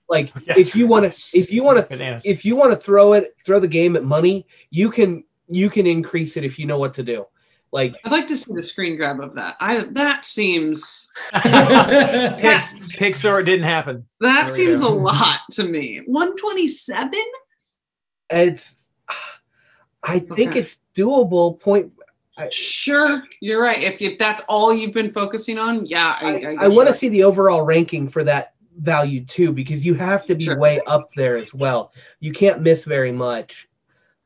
Like Yes. if you want to if you want to if you want to throw it throw the game at money you can you can increase it if you know what to do like I'd like to see the screen grab of that. I that seems Pix, Pixar didn't happen. that There seems a lot to me. 127? it's i think Okay. it's doable point Uh, sure, you're right. If, if that's all you've been focusing on, yeah, I, i, I, I, want to to see the overall ranking for that value too because you have to be Sure. way up there as well you can't miss very much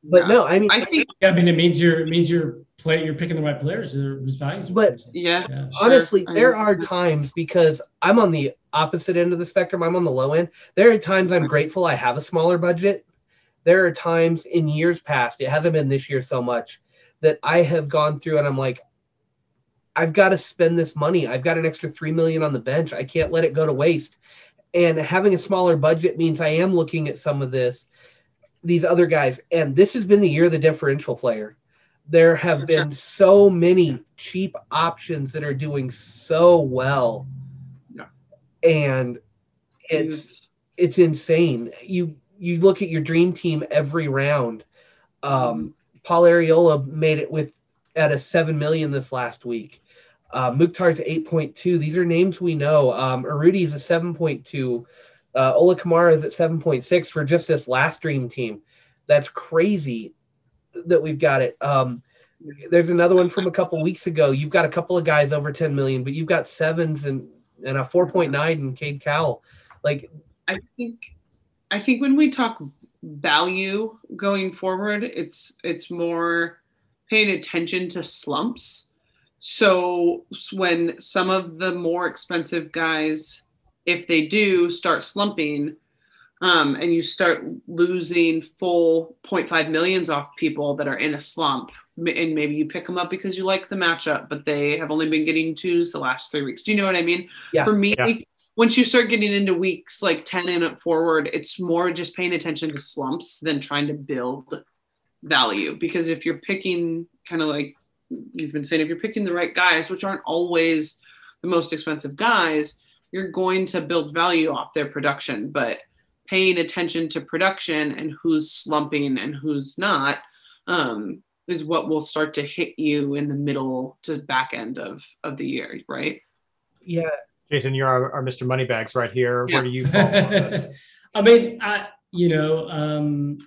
but no i mean I think, Yeah, I mean, it means you're it means you're play you're picking the right players. Whose values. But- yeah, yeah. Honestly I there mean- are times because i'm on the opposite end of the spectrum i'm on the low end there are times i'm grateful i have a smaller budget there are times in years past it hasn't been this year so much that i have gone through and i'm like i've got to spend this money i've got an extra 3 million on the bench i can't let it go to waste and having a smaller budget means i am looking at some of this these other guys and this has been the year of the differential player There have been so many cheap options that are doing so well. Yeah. And it's it's insane. You you look at your dream team every round. Um, Paul Arriola made it with at a seven million this last week. Uh, Mukhtar's eight point two. These are names we know. Um, Arudi's a seven point two. Uh, Ola Kamara is at seven point six for just this last dream team. That's crazy that we've got it. Um, there's another one from a couple weeks ago. You've got a couple of guys over ten million, but you've got sevens and and a four point nine in Cade Cowell. Like I think I think when we talk value going forward, it's it's more paying attention to slumps. So when some of the more expensive guys, if they do start slumping, um, and you start losing full 0.5 millions off people that are in a slump, and maybe you pick them up because you like the matchup, but they have only been getting twos the last three weeks. Do you know what I mean? Yeah. For me, Yeah. Once you start getting into weeks like 10 and up forward, it's more just paying attention to slumps than trying to build value. Because if you're picking kind of like you've been saying, if you're picking the right guys, which aren't always the most expensive guys, you're going to build value off their production. But paying attention to production and who's slumping and who's not um, is what will start to hit you in the middle to back end of of the year, right? yeah, Jason, you're our, our Mr. Moneybags right here. Yeah. Where do you fall on this? I mean, I you know, um,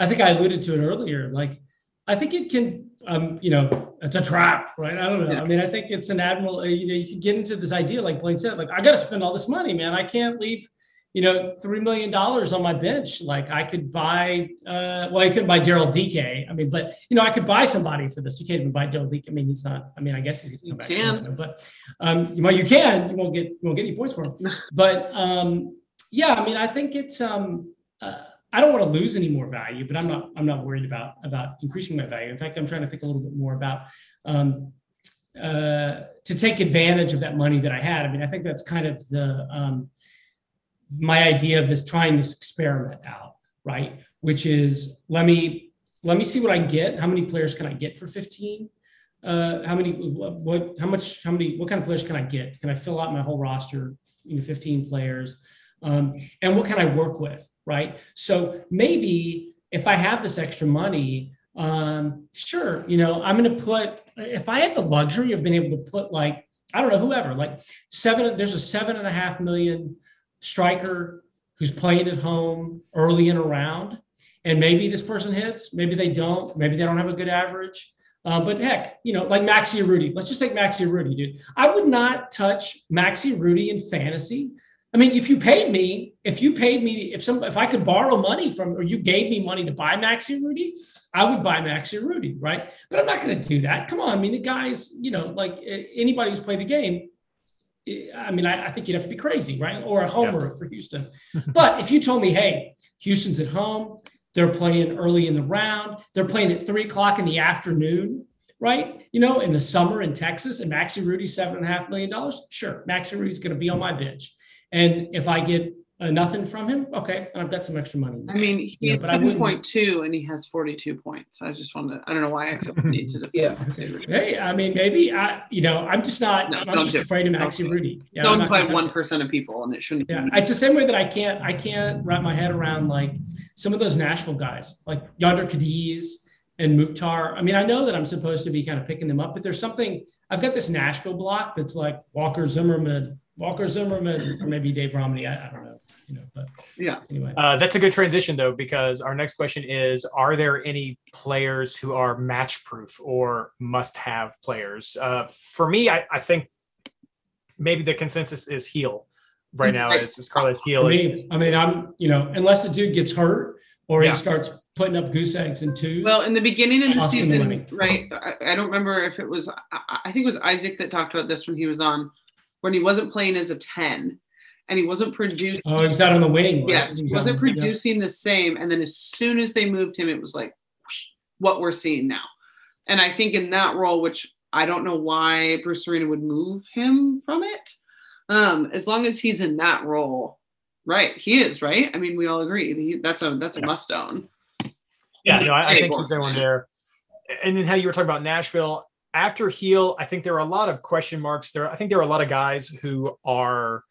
I think I alluded to it earlier. Like, I think it can, um, you know, it's a trap, right? I don't know. Yeah. I mean, I think it's an admiral. uh, You know, you can get into this idea, like Blaine said, like I got to spend all this money, man. I can't leave, you know, three million dollars on my bench. Like I could buy, uh, well, I couldn't buy Daryl DK. I mean, but you know, I could buy somebody for this. You can't even buy Daryl DK. I mean, he's not. I mean, I guess he's going to come back. can. But um, you, well, you can. You won't get. You won't get any points for him. But um, yeah, I mean, I think it's. Um, uh, I don't want to lose any more value, but I'm not. I'm not worried about about increasing my value. In fact, I'm trying to think a little bit more about um, uh, to take advantage of that money that I had. I mean, I think that's kind of the um, my idea of this trying this experiment out, right? Which is let me let me see what I get. How many players can I get for 15? Uh, how many what, what how much how many what kind of players can I get? Can I fill out my whole roster, you know, 15 players? Um, and what can I work with, right? So maybe if I have this extra money, um, sure, you know, I'm going to put, if I had the luxury of being able to put like, I don't know, whoever, like seven, there's a seven and a half million striker who's playing at home early and around. And maybe this person hits, maybe they don't, maybe they don't have a good average. Uh, but heck, you know, like Maxi Urruti. Let's just take Maxi Urruti, dude. I would not touch Maxi Urruti in fantasy. I mean, if you paid me, if you paid me, if some, if I could borrow money from, or you gave me money to buy Maxi Urruti, I would buy Maxi Urruti, right? But I'm not going to do that. Come on, I mean, the guys, you know, like anybody who's played the game, I mean, I, I think you'd have to be crazy, right? Or a homer for Houston. but if you told me, hey, Houston's at home, they're playing early in the round, they're playing at three o'clock in the afternoon, right? You know, in the summer in Texas, and Maxi Urruti's seven and a half million dollars. Sure, Maxi Urruti's going to be on my bench. And if I get uh, nothing from him, okay, and I've got some extra money. I mean, he's Yeah, but I wouldn't- point two and he has forty two points. I just wanted. I don't know why I feel the need to. defend Yeah. Hey, I mean, maybe I, you know, I'm just not. No, I'm just afraid of Maxi. Urruti. Yeah, Don't play one it. of people, and it shouldn't. Yeah, be. it's the same way that I can't. I can't wrap my head around like some of those Nashville guys, like Jhonder Cádiz and Mukhtar. I mean, I know that I'm supposed to be kind of picking them up, but there's something. I've got this Nashville block that's like Walker Zimmerman, Walker Zimmerman, or maybe Dave Romney. I, I don't know, you know, but Yeah. Anyway, Uh, that's a good transition though, because our next question is: Are there any players who are match proof or must have players? Uh, for me, I, I think maybe the consensus is Gil right now. Is, is Carlos I Gil? mean, Is, I mean, I'm, you know, unless the dude gets hurt or Yeah. he starts putting up goose eggs and twos. Well, in the beginning of the I'll the season, money. right? I, I don't remember if it was. I, I think it was Isaac that talked about this when he was on, when he wasn't playing as a ten, and he wasn't producing. oh, he was out on the wing. right? Yes, He was wasn't producing the same. And then as soon as they moved him, it was like whoosh, what we're seeing now. And I think in that role, which I don't know why Bruce Arena would move him from it, um, as long as he's in that role, right? He is right. I mean, we all agree he, that's a that's a Yeah. must own. yeah, no, I, I think he's the one there. and then how you were talking about Nashville after Gil, I think there are a lot of question marks there. I think there are a lot of guys who are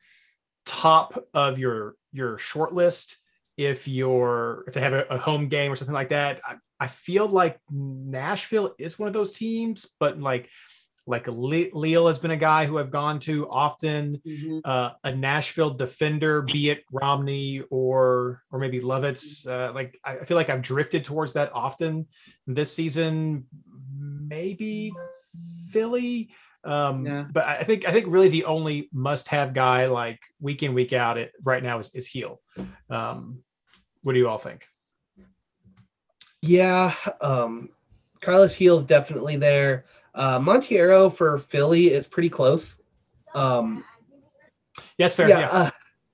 top of your your short list if you're if they have a, a home game or something like that. I, I, feel like Nashville is one of those teams, but like like Leal has been a guy who I've gone to often. Mm-hmm. Uh, a Nashville defender, be it Romney or or maybe Lovitz. Uh, like I feel like I've drifted towards that often this season. Maybe Philly. Um, yeah. But I think I think really the only must-have guy like week in week out it right now is is Gil. Um, what do you all think? Yeah, um, Carlos Gil's definitely there. Uh, Monteiro for Philly is pretty close. Um, yes, fair. Yeah. Yeah. Uh,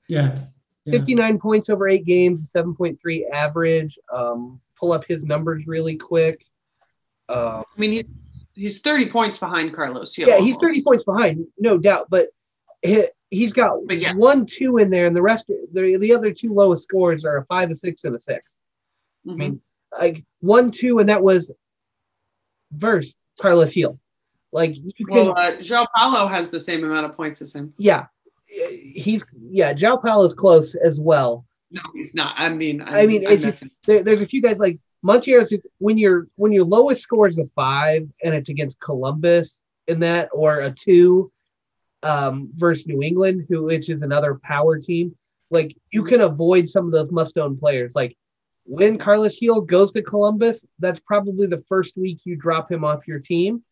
yeah. yeah. 59 points over eight games, 7.3 average. Um, pull up his numbers really quick. Uh, I mean, he's, he's 30 points behind Carlos. yeah, almost. he's 30 points behind, no doubt. But he, he's got yeah. one, two in there, and the rest, the, the other two lowest scores are a five, a six, and a 6 mm-hmm. I mean, like one, two, and that was verse Carlos Gil. Like you can. Well, uh, João Paulo has the same amount of points as him. Yeah, he's yeah. João Paulo is close as well. No, he's not. I mean, I'm, i mean, it's just, there, there's a few guys like Monteiro's when you're when your lowest score is a five and it's against Columbus in that or a two um, versus New England, who which is another power team. Like you can avoid some of those must-own players. Like when Carlos Gil goes to Columbus, that's probably the first week you drop him off your team,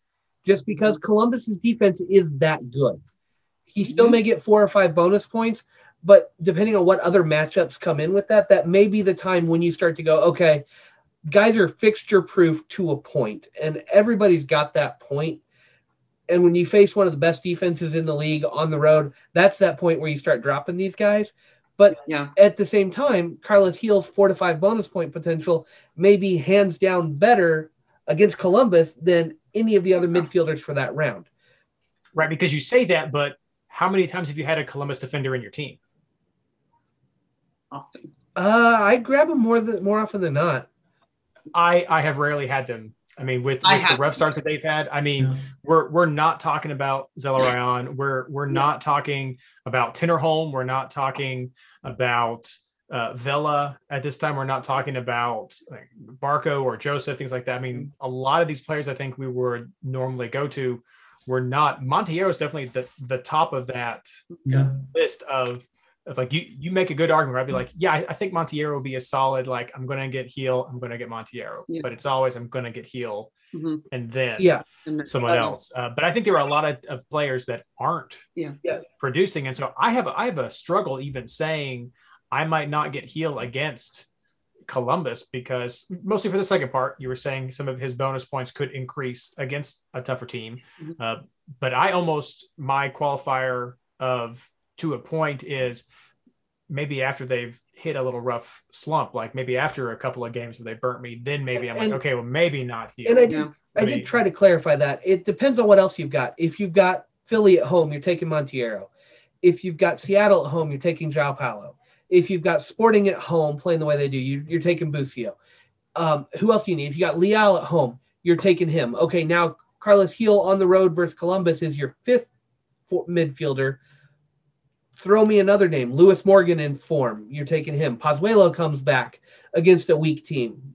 just because Columbus's defense is that good. He still mm-hmm. may get four or five bonus points, but depending on what other matchups come in with that, that may be the time when you start to go, okay, guys are fixture proof to a point, and everybody's got that point. And when you face one of the best defenses in the league on the road, that's that point where you start dropping these guys. But yeah. at the same time, Carlos Gil's four to five bonus point potential may be hands down better against Columbus than any of the other midfielders for that round. Right, because you say that, but how many times have you had a Columbus defender in your team? Often. Uh, I grab them more than more often than not. I I have rarely had them I mean, with, with the rough start that they've had, I mean, yeah. we're we're not talking about Zelarayán. We're we're not talking about Tinnerholm. We're not talking about uh, Vela at this time. We're not talking about like, Barco or Joseph, things like that. I mean, a lot of these players I think we would normally go to were not. Monteiro is definitely the the top of that yeah. list of if like you you make a good argument, I'd be like, yeah, I, I think Monteiro will be a solid. Like I'm going to get Gil, I'm going to get Monteiro, yeah. but it's always I'm going to get Gil, mm-hmm. and then yeah, someone else. Uh, but I think there are a lot of, of players that aren't yeah. producing, and so I have I have a struggle even saying I might not get Gil against Columbus because mostly for the second part, you were saying some of his bonus points could increase against a tougher team, mm-hmm. uh, but I almost my qualifier of to a point is maybe after they've hit a little rough slump, like maybe after a couple of games where they burnt me, then maybe I'm and, like, okay, well, maybe not here. And I did, I, did try to clarify that. It depends on what else you've got. If you've got Philly at home, you're taking Monteiro. If you've got Seattle at home, you're taking João Paulo. If you've got Sporting at home playing the way they do, you, are taking Busio. Um, who else do you need? If you got Leal at home, you're taking him. Okay, now Carlos Gil on the road versus Columbus is your fifth midfielder throw me another name. Lewis Morgan in form. You're taking him. Pozuelo comes back against a weak team.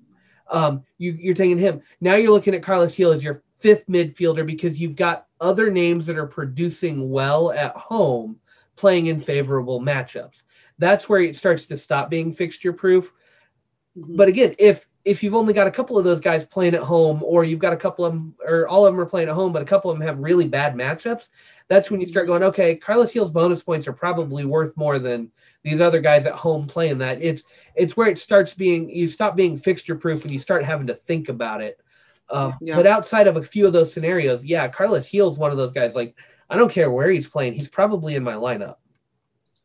Um, you, are taking him. Now you're looking at Carlos Gil as your fifth midfielder because you've got other names that are producing well at home, playing in favorable matchups. That's where it starts to stop being fixture proof. Mm-hmm. But again, if if you've only got a couple of those guys playing at home, or you've got a couple of them, or all of them are playing at home, but a couple of them have really bad matchups, that's when you start going, okay, Carlos Gil's bonus points are probably worth more than these other guys at home playing that. It's it's where it starts being you stop being fixture proof and you start having to think about it. Um, yeah. But outside of a few of those scenarios, yeah, Carlos Gil's one of those guys. Like I don't care where he's playing, he's probably in my lineup.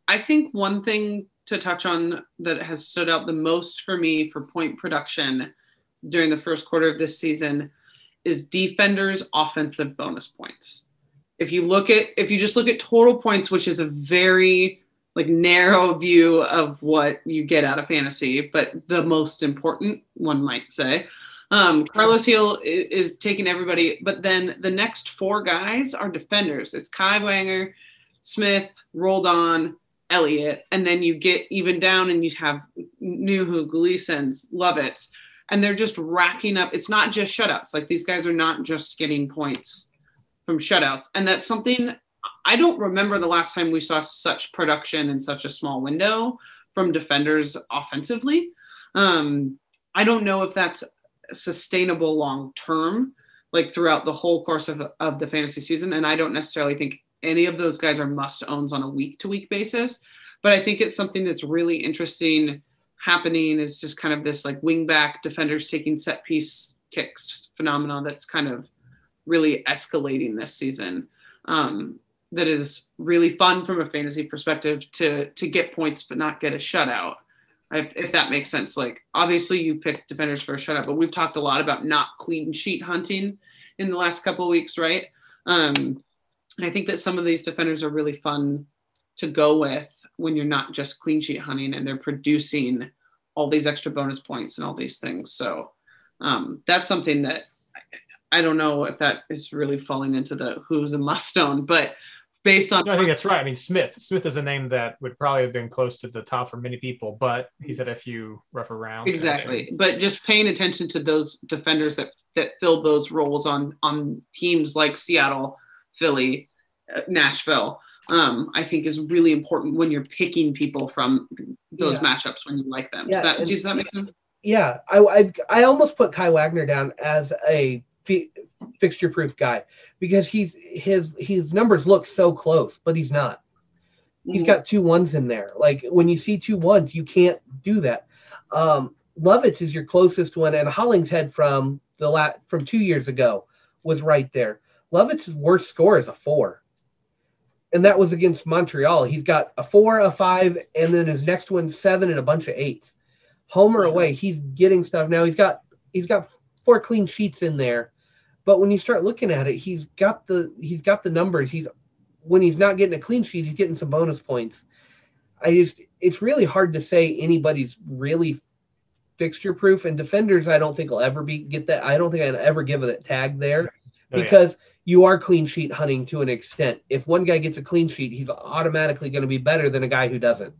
I think one thing to touch on that has stood out the most for me for point production during the first quarter of this season is defenders' offensive bonus points if you look at if you just look at total points which is a very like narrow view of what you get out of fantasy but the most important one might say Um, Carlos Gil is, is taking everybody, but then the next four guys are defenders. It's Kai Wagner, Smith, Roldan, Elliott, and then you get even down and you have Nouhou, Glesnes, Lovitz, and they're just racking up. It's not just shutouts. Like these guys are not just getting points from shutouts, and that's something I don't remember the last time we saw such production in such a small window from defenders offensively. Um, I don't know if that's sustainable long term, like throughout the whole course of, of the fantasy season. And I don't necessarily think any of those guys are must owns on a week to week basis. But I think it's something that's really interesting happening is just kind of this like wingback defenders taking set piece kicks phenomenon that's kind of really escalating this season. Um, that is really fun from a fantasy perspective to to get points but not get a shutout. If, if that makes sense. Like obviously you pick defenders for a shutout, but we've talked a lot about not clean sheet hunting in the last couple weeks, right? Um, I think that some of these defenders are really fun to go with when you're not just clean sheet hunting and they're producing all these extra bonus points and all these things. So um, that's something that I, I don't know if that is really falling into the who's a must own, but based on. No, I think that's right. I mean, Smith. Smith is a name that would probably have been close to the top for many people, but he's had a few rougher rounds. Exactly, but just paying attention to those defenders that that fill those roles on on teams like Seattle, Philly, uh, Nashville. Um, I think is really important when you're picking people from those Yeah. matchups when you like them. Yeah, does, that, and- does that make sense? yeah, I, I I almost put Kai Wagner down as a fi- fixture proof guy because he's his his numbers look so close, but he's not. He's got two ones in there. Like when you see two ones, you can't do that. Um, Lovitz is your closest one, and Hollingshead from the la- from two years ago was right there. Lovitz's worst score is a four, and that was against Montreal. He's got a four, a five, and then his next one's seven and a bunch of eights. Homer away, he's getting stuff now. He's got he's got four clean sheets in there, but when you start looking at it, he's got the he's got the numbers. He's when he's not getting a clean sheet, he's getting some bonus points. I just it's really hard to say anybody's really fixture proof and defenders. I don't think will ever be get that. I don't think I'd ever give it a tag there Oh, because you are clean sheet hunting to an extent. If one guy gets a clean sheet, he's automatically going to be better than a guy who doesn't.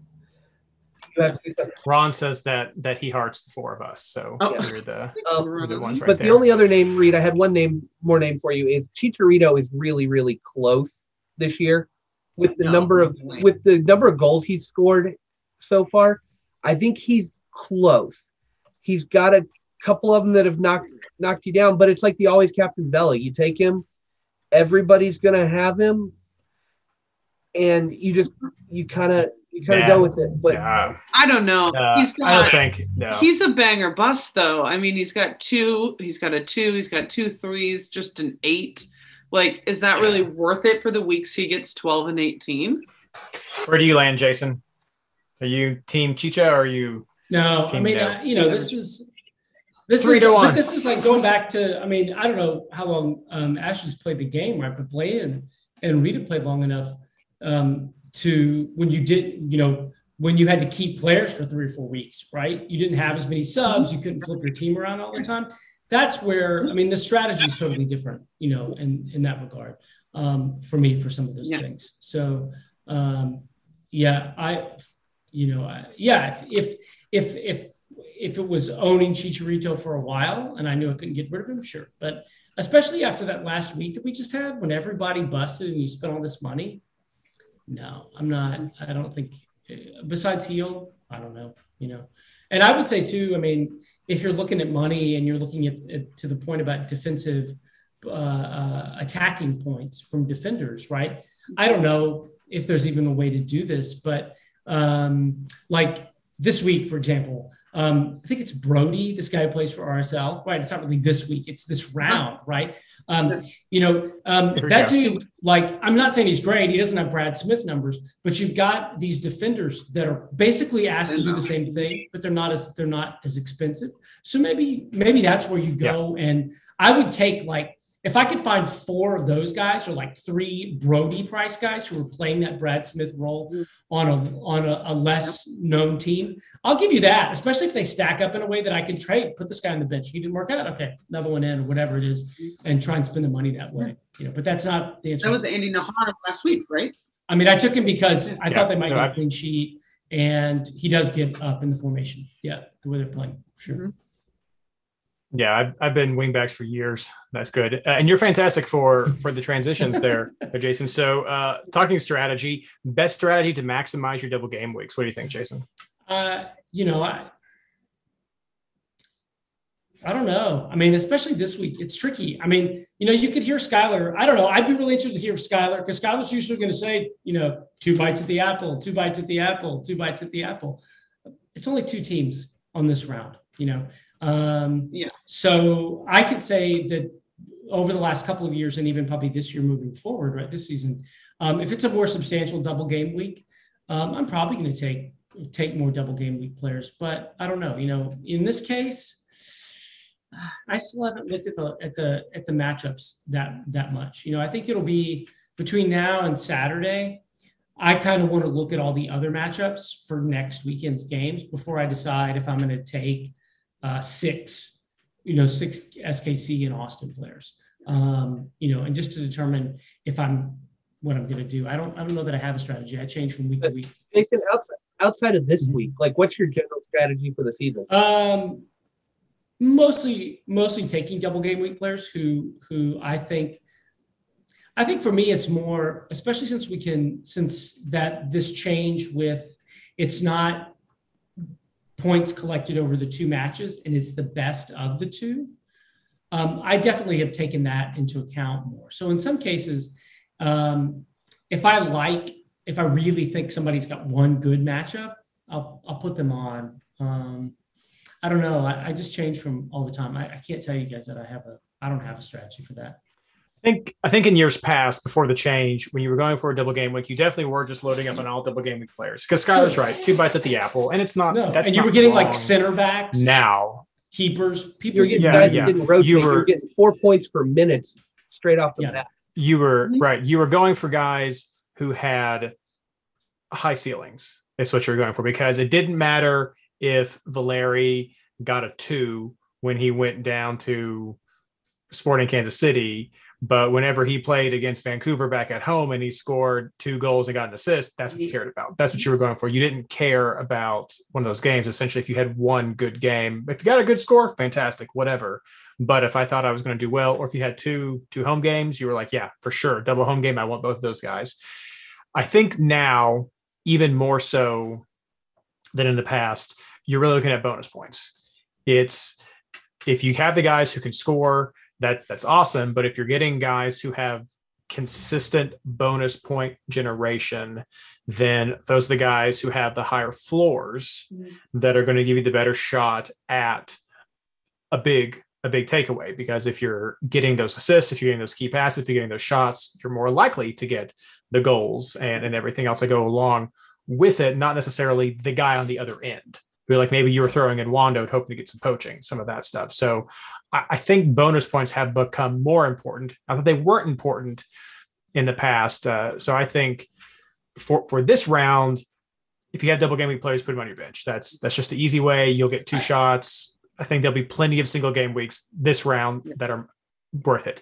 You have to do. Ron says that that he hearts the four of us. So Oh. we're the, Um, we're the ones right but there. the only other name, Reed, I had one name, more name for you is Chicharito is really, really close this year with the No, number of no with the number of goals he's scored so far. I think he's close. He's got a couple of them that have knocked knocked you down, but it's like the always Captain Belly. You take him, everybody's gonna have him, and you just you kind of you kind of Yeah. go with it. But Yeah. I don't know. Uh, he's I don't think no. he's a banger bust though. I mean, he's got two. He's got a two. He's got two threes. Just an eight. Like, is that really worth it for the weeks he gets twelve and eighteen? Where do you land, Jason? Are you Team Chicha or are you? No, I mean, down. uh, you know, this is this Three is to but this is like going back to. I mean, I don't know how long um, Ashley's played the game, right? But Blaine and, and Rita played long enough um, to when you did, you know, when you had to keep players for three or four weeks, right? You didn't have as many subs. You couldn't flip your team around all the time. That's where I mean, the strategy is totally different, you know, in in that regard um, for me for some of those Yeah. things. So um, yeah, I, you know, I, yeah, if, if if if if it was owning Chicharito for a while and I knew I couldn't get rid of him, sure. But especially after that last week that we just had, when everybody busted and you spent all this money, no, I'm not. I don't think. uh, Besides Gil, I don't know. You know, and I would say too. I mean, if you're looking at money and you're looking at, at to the point about defensive uh, uh, attacking points from defenders, right? I don't know if there's even a way to do this, but um, like this week, for example, um, I think it's Brody, this guy who plays for RSL, right? It's not really this week, it's this round, right? Um, you know, um, that go. dude, like, I'm not saying he's great, he doesn't have Brad Smith numbers, but you've got these defenders that are basically asked to do the same thing, but they're not as they're not as expensive. So maybe maybe that's where you go. And I would take like if I could find four of those guys or like three Brody Price guys who are playing that Brad Smith role mm-hmm. on a on a, a less known team, I'll give you that. Especially if they stack up in a way that I can trade. Put this guy on the bench. He didn't work out. Okay, another one in, or whatever it is, mm-hmm. and try and spend the money that way. Mm-hmm. You know, but that's not the answer. That was Andy Najar last week, right? I mean, I took him because I Yeah, thought they might no, get I- a clean sheet, and he does get up in the formation. Yeah, the way they're playing. Sure. Yeah, I've, I've been wingbacks for years. That's good, uh, and you're fantastic for for the transitions there, there, Jason. So, uh, talking strategy, best strategy to maximize your double game weeks. What do you think, Jason? Uh, you know, I I don't know. I mean, especially this week, it's tricky. I mean, you know, you could hear Skylar. I don't know. I'd be really interested to hear Skylar because Skylar's usually going to say, you know, two bites at the apple, two bites at the apple, two bites at the apple. It's only two teams on this round, you know. Um, Yeah. So I could say that over the last couple of years, and even probably this year moving forward, right, this season, um, if it's a more substantial double game week, um, I'm probably going to take take more double game week players. But I don't know. You know, in this case, I still haven't looked at the at the at the matchups that that much. You know, I think it'll be between now and Saturday. I kind of want to look at all the other matchups for next weekend's games before I decide if I'm going to take uh, six, you know, six SKC and Austin players. Um, you know, and just to determine if I'm what I'm going to do. I don't I don't know that I have a strategy. I change from week to week. Jason, outside outside of this Mhm. week, like what's your general strategy for the season? Um, mostly, mostly taking double game week players who who I think. I think for me, it's more, especially since we can, since that this change with, it's not points collected over the two matches and it's the best of the two. Um, I definitely have taken that into account more. So in some cases, um, if I like, if I really think somebody's got one good matchup, I'll I'll put them on. Um, I don't know. I, I just change from all the time. I, I can't tell you guys that I have a. I don't have a strategy for that. I think I think in years past, before the change, when you were going for a double game week, you definitely were just loading up on all double game week players. Because Skylar's Sure. right, two bites at the apple, and it's not. No, that's and you not were getting like center backs, now. keepers. People You're getting getting Yeah, guys yeah. didn't rotate. You You were- are getting four points per minute straight off the Yeah. bat. You were Mm-hmm. right. You were going for guys who had high ceilings. That's what you're going for because it didn't matter if Valeri got a two when he went down to Sporting Kansas City, but whenever he played against Vancouver back at home and he scored two goals and got an assist, that's what you cared about. That's what you were going for. You didn't care about one of those games. Essentially, if you had one good game, if you got a good score, fantastic, whatever. But if I thought I was going to do well, or if you had two two home games, you were like, yeah, for sure, double home game. I want both of those guys. I think now, even more so than in the past, you're really looking at bonus points. It's if you have the guys who can score, that that's awesome. But if you're getting guys who have consistent bonus point generation, then those are the guys who have the higher floors Mhm. that are going to give you the better shot at a big a big takeaway because if you're getting those assists if you're getting those key passes if you're getting those shots you're more likely to get the goals and, and everything else that go along with it not necessarily the guy on the other end who like maybe you were throwing in Wondo hoping to get some poaching some of that stuff so I, I think bonus points have become more important not that they weren't important in the past uh, so I think for for this round if you have double game week players, put them on your bench. That's that's just the easy way. You'll get two shots. I think there'll be plenty of single game weeks this round that are worth it.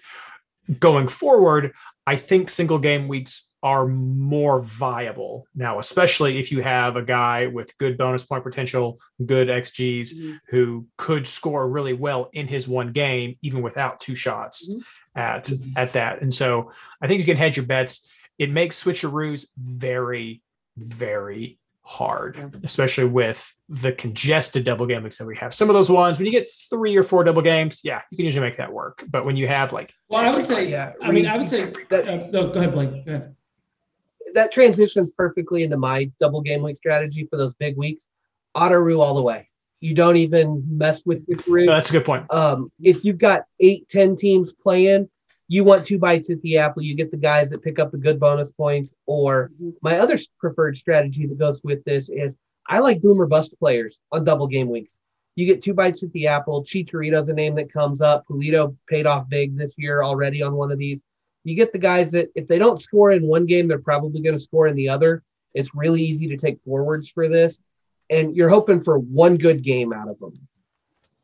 Going forward, I think single game weeks are more viable now, especially if you have a guy with good bonus point potential, good XGs, Mhm. who could score really well in his one game, even without two shots Mhm. at at that. And so I think you can hedge your bets. It makes switcheroos very, very hard, especially with the congested double game weeks that we have. Some of those ones, when you get three or four double games, yeah, you can usually make that work. But when you have like, Well, I would say. Yeah, I mean, I would say. that- uh, no, go ahead, Blake. Go ahead. That transitions perfectly into my double game week strategy for those big weeks. Auto rule all the way. You don't even mess with your no, that's a good point. Um, if you've got eight, ten teams playing, you want two bites at the apple. You get the guys that pick up the good bonus points. Or my other preferred strategy that goes with this is I like boomer bust players on double game weeks. you get two bites at the apple. Chicharito's a name that comes up. Pulido paid off big this year already on one of these. You get the guys that if they don't score in one game, they're probably going to score in the other. It's really easy to take forwards for this. And you're hoping for one good game out of them.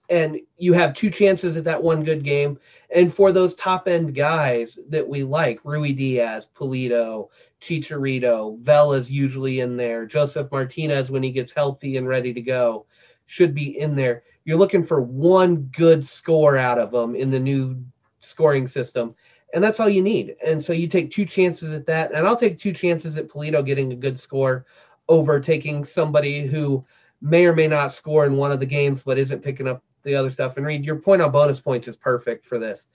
And you have two chances at that one good game. And for those top end guys that we like, Ruidíaz, Pulido, Chicharito, Vela's usually in there, Josef Martínez when he gets healthy and ready to go should be in there. You're looking for one good score out of them in the new scoring system, and that's all you need. And so you take two chances at that, and I'll take two chances at Pulido getting a good score over taking somebody who may or may not score in one of the games but isn't picking up the other stuff. And Reed, your point on bonus points is perfect for this.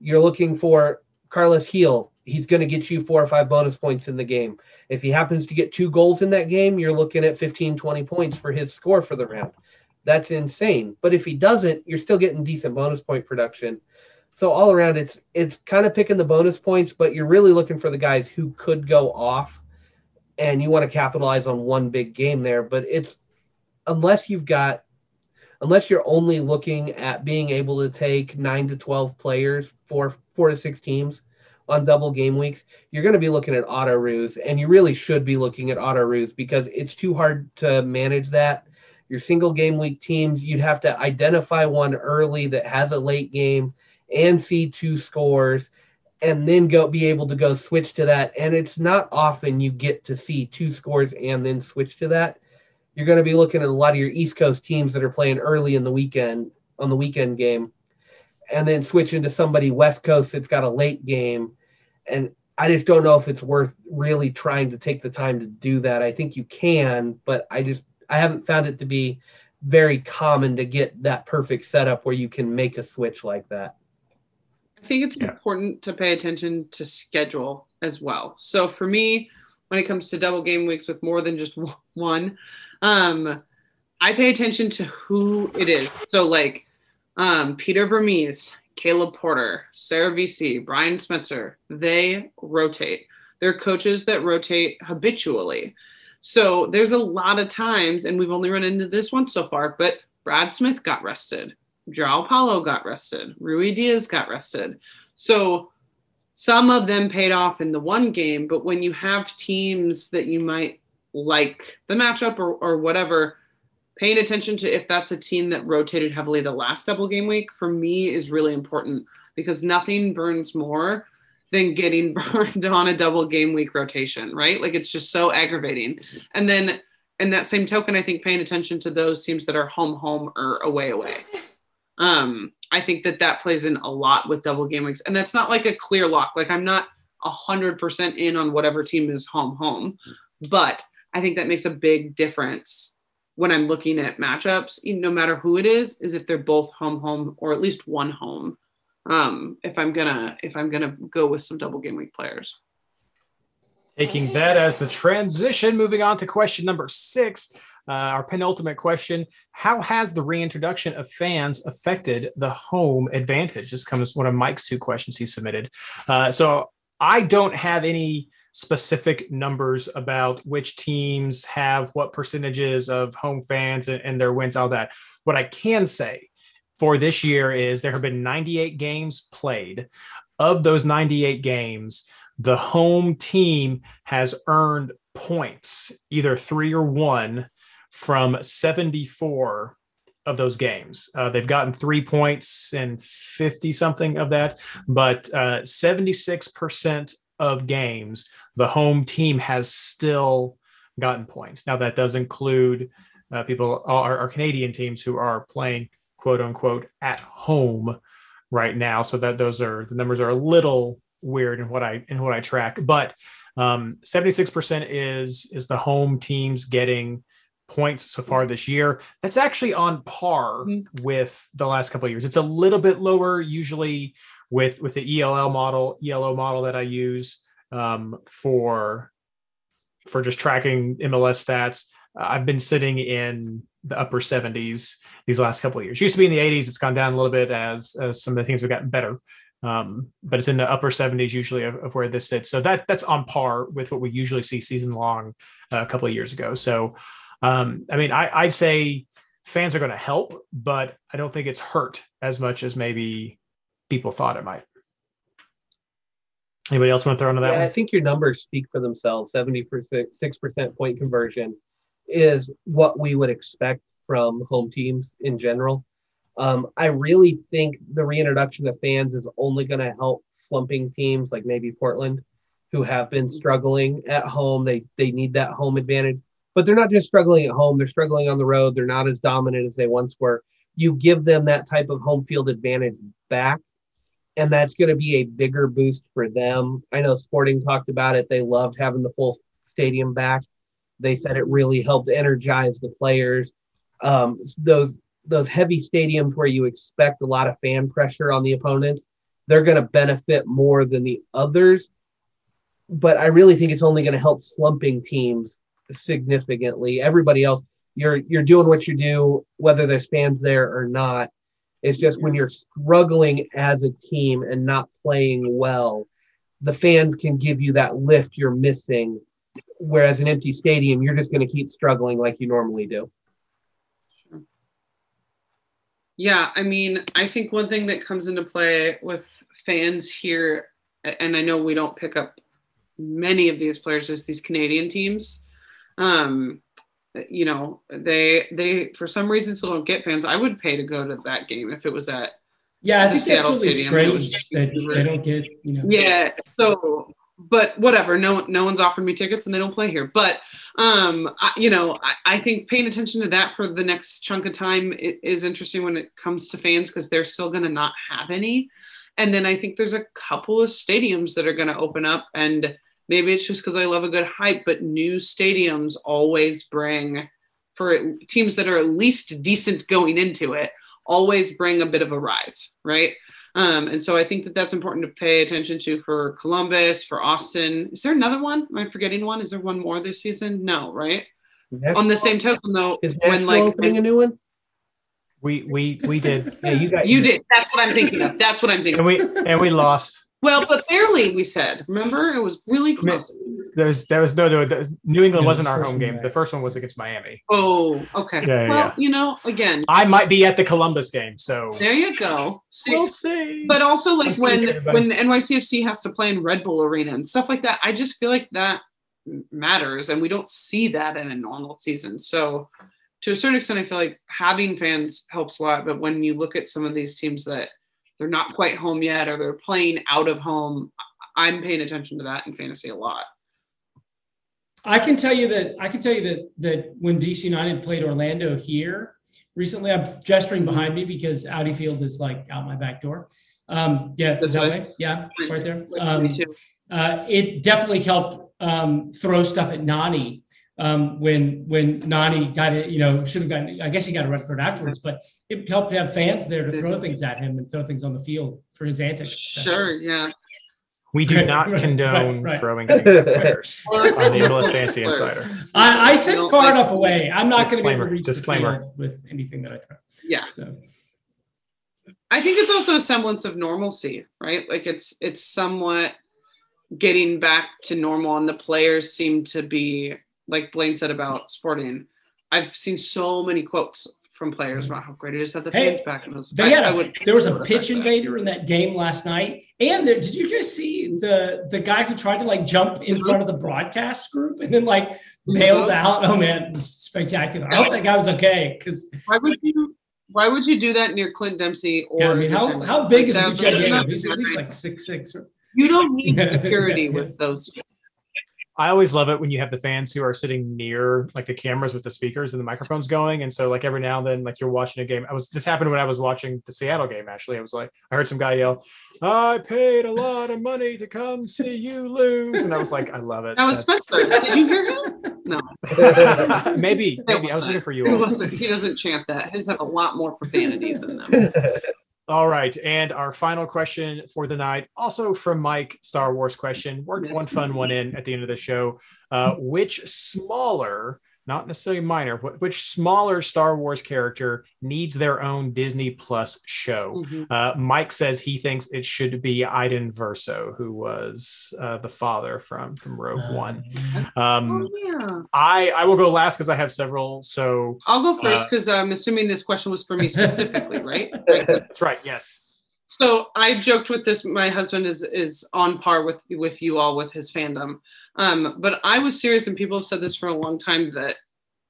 You're looking for Carlos Gil. He's going to get you four or five bonus points in the game. If he happens to get two goals in that game, you're looking at 15, 20 points for his score for the round. That's insane. But if he doesn't, you're still getting decent bonus point production. So all around, it's it's kind of picking the bonus points, but you're really looking for the guys who could go off, and you want to capitalize on one big game there. But it's unless you've got, unless you're only looking at being able to take nine to twelve players, for four to six teams on double game weeks, you're going to be looking at auto ruse, and you really should be looking at auto ruse because it's too hard to manage that your single game week teams, you'd have to identify one early that has a late game and see two scores and then go be able to go switch to that. And it's not often you get to see two scores and then switch to that. You're going to be looking at a lot of your East Coast teams that are playing early in the weekend on the weekend game and then switch into somebody West Coast that's got a late game. And I just don't know if it's worth really trying to take the time to do that. I think you can, but I just I haven't found it to be very common to get that perfect setup where you can make a switch like that. I think it's yeah. important to pay attention to schedule as well. So for me, when it comes to double game weeks with more than just one, um, I pay attention to who it is. So like um, Peter Vermes, Caleb Porter, Savarese, Brian Schmetzer, they rotate. They're coaches that rotate habitually. So there's a lot of times, and we've only run into this once so far, but Brad Smith got rested. João Paulo got rested. Ruidíaz got rested. So some of them paid off in the one game, but when you have teams that you might like the matchup or, or whatever, paying attention to if that's a team that rotated heavily the last double game week for me is really important because nothing burns more than getting burned on a double game week rotation, right? Like it's just so aggravating. And then in that same token, I think paying attention to those teams that are home, home or away, away. Um, I think that that plays in a lot with double game weeks. And that's not like a clear lock. Like I'm not hundred percent in on whatever team is home, home, but I think that makes a big difference when I'm looking at matchups, no matter who it is, is if they're both home, home, or at least one home um, if I'm gonna if I'm gonna go with some double game week players. Taking that as the transition, moving on to question number six, uh, our penultimate question: How has the reintroduction of fans affected the home advantage? This comes one of Mike's two questions he submitted. Uh, so I don't have any specific numbers about which teams have what percentages of home fans and, and their wins, all that. What I can say for this year is there have been 98 games played. Of those 98 games, the home team has earned points, either three or one, from 74 of those games. Uh, they've gotten three points and 50 something of that, but uh, 76% of games, the home team has still gotten points. Now, that does include uh, people, our, our Canadian teams who are playing quote unquote at home right now. So that those are the numbers are a little weird in what I in what I track, but um, 76% is is the home teams getting points so far this year. That's actually on par mm-hmm. with the last couple of years. It's a little bit lower usually with with the ELL model, ELO model that I use um, for for just tracking MLS stats. Uh, I've been sitting in the upper 70s these last couple of years. Used to be in the 80s. It's gone down a little bit as, as some of the things have gotten better. Um, but it's in the upper 70s usually of, of, where this sits. So that that's on par with what we usually see season long uh, a couple of years ago. So um, I mean, I, I'd say fans are going to help, but I don't think it's hurt as much as maybe people thought it might. Anybody else want to throw into that Yeah, I think your numbers speak for themselves. Seventy percent, six percent point conversion is what we would expect from home teams in general. Um, I really think the reintroduction of fans is only going to help slumping teams like maybe Portland, who have been struggling at home. They they need that home advantage, but they're not just struggling at home. They're struggling on the road. They're not as dominant as they once were. You give them that type of home field advantage back and that's going to be a bigger boost for them. I know Sporting talked about it. They loved having the full stadium back. They said it really helped energize the players. Um, those those heavy stadiums where you expect a lot of fan pressure on the opponents, they're going to benefit more than the others. But I really think it's only going to help slumping teams significantly. Everybody else, you're you're doing what you do, whether there's fans there or not. It's just when you're struggling as a team and not playing well, the fans can give you that lift you're missing. Whereas an empty stadium, you're just going to keep struggling like you normally do. Yeah, I mean, I think one thing that comes into play with fans here, and I know we don't pick up many of these players as these Canadian teams. Um, you know, they they for some reason still don't get fans. I would pay to go to that game if it was at Yeah, I The think that's Seattle really Stadium, strange that they don't get, you know. yeah. So, but whatever. No, no one's offered me tickets, and they don't play here. But um, I, you know, I, I think paying attention to that for the next chunk of time is interesting when it comes to fans because they're still going to not have any. And then I think there's a couple of stadiums that are going to open up, and maybe it's just because I love a good hype, but new stadiums always bring for teams that are at least decent going into it always bring a bit of a rise, right? Um, and so I think that that's important to pay attention to for Columbus, for Austin. Is there another one? Am I forgetting one? Is there one more this season? No, right? On the same token, though, is when Nashville like opening a new one? We we we did, Yeah, you got you did. That's what I'm thinking of. That's what I'm thinking. and we and we lost. Well, but barely. We said. Remember, it was really close. There was there was no, no there was- New England Yeah, wasn't the our home game. right. The first one was against Miami. Oh, okay. Yeah, yeah, well, yeah. you know, again, I might be at the Columbus game, so there you go. See, we'll see. but also like Thanks for when everybody. when NYCFC has to play in Red Bull Arena and stuff like that, I just feel like that matters, and we don't see that in a normal season. So, to a certain extent, I feel like having fans helps a lot. But when you look at some of these teams that they're not quite home yet, or they're playing out of home, I'm paying attention to that in fantasy a lot. I can tell you that I can tell you that that when DC United played Orlando here recently, I'm gesturing behind me because Audi Field is like out my back door. Um, yeah, This is that way? way? Yeah, right there. Um, uh, it definitely helped um, throw stuff at Nani um, when when Nani got it. You know, should have gotten. I guess he got a red card afterwards, but it helped to have fans there to throw things at him and throw things on the field for his antics. Sure, yeah. we do not right, condone right, right. throwing things at players on the MLS Fantasy Insider. I, I sit No, far like- enough away. I'm not going to be able to reach disclaimer. the field with anything that I throw. Yeah. So I think it's also a semblance of normalcy, right? Like it's it's somewhat getting back to normal, and the players seem to be like Blaine said about Sporting. I've seen so many quotes from players about how great it is to have the Hey, fans back. And those, they I- had I a, would- there was a pitch affect that. invader in that game last night. And there, did you guys see the the guy who tried to like jump in Mhm. front of the broadcast group and then like bailed Mhm. out? Oh man, spectacular. I hope that guy was okay because Why would you? Why would you do that near Clint Dempsey or? yeah, I mean, how, how big is Like, Uche that- Jacob? He's at least like six six. You don't need security with those. I always love it when you have the fans who are sitting near like the cameras with the speakers and the microphones going. And so like every now and then, like you're watching a game. I was this happened when I was watching the Seattle game. Actually, I was like, I heard some guy yell, "I paid a lot of money to come see you lose," and I was like, I love it. That was That's- Spencer. Did you hear him? No, maybe, maybe I was wasn't. looking for you. All. He doesn't chant that. His have a lot more profanities in them. All right, and our final question for the night, also from Mike, Star Wars question. Worked one fun one in at the end of the show. Uh, which smaller not necessarily minor, wh- which smaller Star Wars character needs their own Disney Plus show? Mhm. Uh, Mike says he thinks it should be Iden Verso, who was uh, the father from from Rogue Uh, One. Oh Um, yeah. I I will go last because I have several. So I'll go first Uh, because I'm assuming this question was for me specifically, right? Right. that's right. Yes. So I joked with this. My husband is is on par with with you all with his fandom. Um, but I was serious, and people have said this for a long time that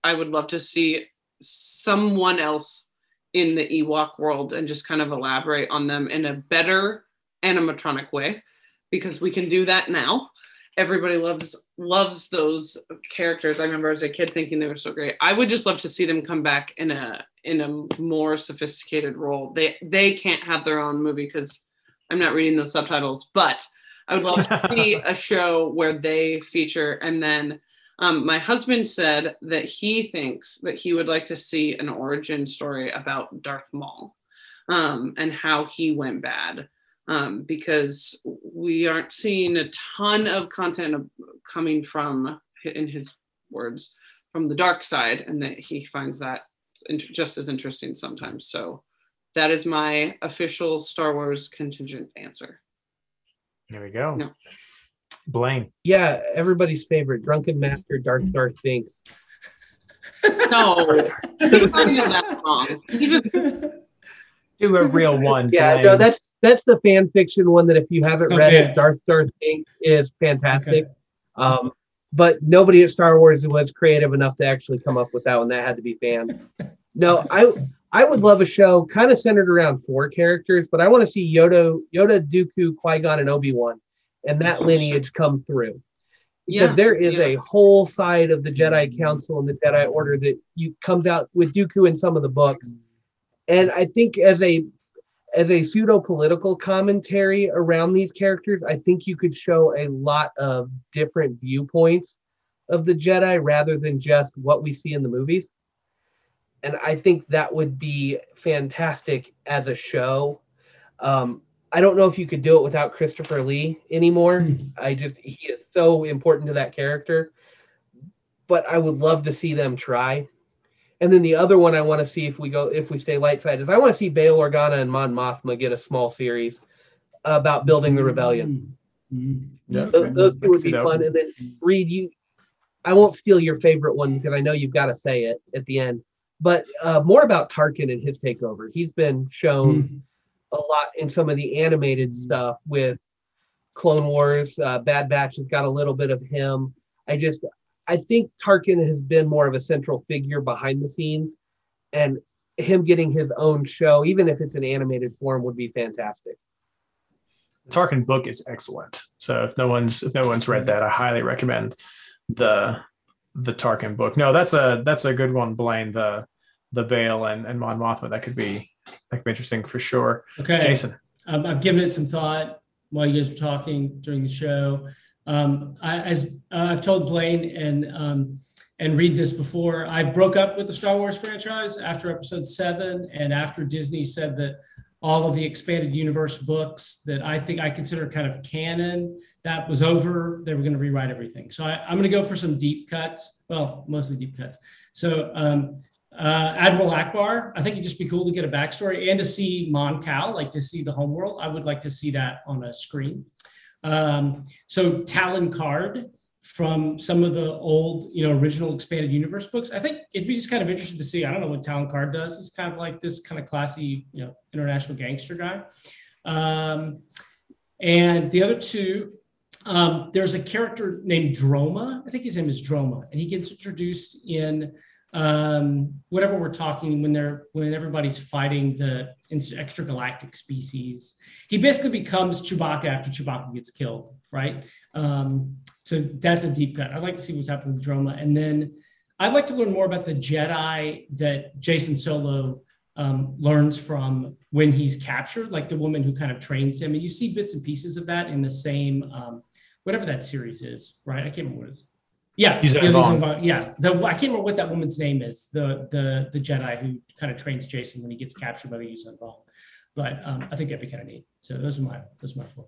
I would love to see someone else in the Ewok world and just kind of elaborate on them in a better animatronic way, because we can do that now. Everybody loves loves those characters. I remember as a kid thinking they were so great. I would just love to see them come back in a in a more sophisticated role. They they can't have their own movie because I'm not reading those subtitles, but I would love to see a show where they feature. And then um, my husband said that he thinks that he would like to see an origin story about Darth Maul um, and how he went bad. Um, because we aren't seeing a ton of content coming from, in his words, from the dark side, and that he finds that int- just as interesting sometimes. So that is my official Star Wars contingent answer. There we go. No. Blaine. Yeah, everybody's favorite, Drunken Master Darth Darth Binks. No, he's that wrong. Do a real one. Yeah, Blaine. no, that's that's the fan fiction one that if you haven't read Okay. it, Darth Darth Binks is fantastic. Okay. Um, but nobody at Star Wars was creative enough to actually come up with that one. That had to be fans. No, I I would love a show kind of centered around four characters, but I want to see Yoda, Yoda, Dooku, Qui Gon, and Obi Wan, and that lineage come through. Because Yeah, there is yeah. a whole side of the Jedi Council and the Jedi Order that you comes out with Dooku in some of the books, and I think as a as a pseudo political commentary around these characters, I think you could show a lot of different viewpoints of the Jedi rather than just what we see in the movies. And I think that would be fantastic as a show. Um, I don't know if you could do it without Christopher Lee anymore. Hmm. I just, he is so important to that character. But I would love to see them try. And then the other one I want to see if we go if we stay light side is I want to see Bail Organa and Mon Mothma get a small series about building the rebellion. Mm. Yeah. Those, those two would be that. fun. And then Reed, you I won't steal your favorite one because I know you've got to say it at the end. But uh, more about Tarkin and his takeover. He's been shown Mm. a lot in some of the animated stuff with Clone Wars. Uh, Bad Batch has got a little bit of him. I just, I think Tarkin has been more of a central figure behind the scenes, and him getting his own show, even if it's an animated form, would be fantastic. The Tarkin book is excellent. So if no one's if no one's read that, I highly recommend the the Tarkin book. No, that's a that's a good one, Blaine. The the Bail and, and Mon Mothma. That could be that could be interesting for sure. Okay. Jason. Um, I've given it some thought while you guys were talking during the show. Um, I, as uh, I've told Blaine and um, and Reed this before, I broke up with the Star Wars franchise after Episode Seven, and after Disney said that all of the expanded universe books that I think I consider kind of canon that was over. They were going to rewrite everything. So I, I'm going to go for some deep cuts. Well, mostly deep cuts. So um, uh, Admiral Ackbar, I think it'd just be cool to get a backstory and to see Mon Cal, like to see the homeworld. I would like to see that on a screen. Um, so Talon Karrde from some of the old, you know, original expanded universe books. I think it'd be just kind of interesting to see. I don't know what Talon Karrde does. He's kind of like this kind of classy, you know, international gangster guy. Um, and the other two, um, there's a character named Droma. I think his name is Droma, and he gets introduced in um, whatever we're talking when they're when everybody's fighting the extragalactic species. He basically becomes Chewbacca after Chewbacca gets killed, right? Um, so that's a deep cut. I'd like to see what's happening with Droma, and then I'd like to learn more about the Jedi that Jacen Solo um, learns from when he's captured, like the woman who kind of trains him, and you see bits and pieces of that in the same um, whatever that series is, right? I can't remember what it is. Yeah, Yuzhan yeah, Vong. Yuzhan yeah. The I can't remember what that woman's name is. The the the Jedi who kind of trains Jacen when he gets captured by the Yuzhan Vong. But um, I think that'd be kind of neat. So those are my those are my four.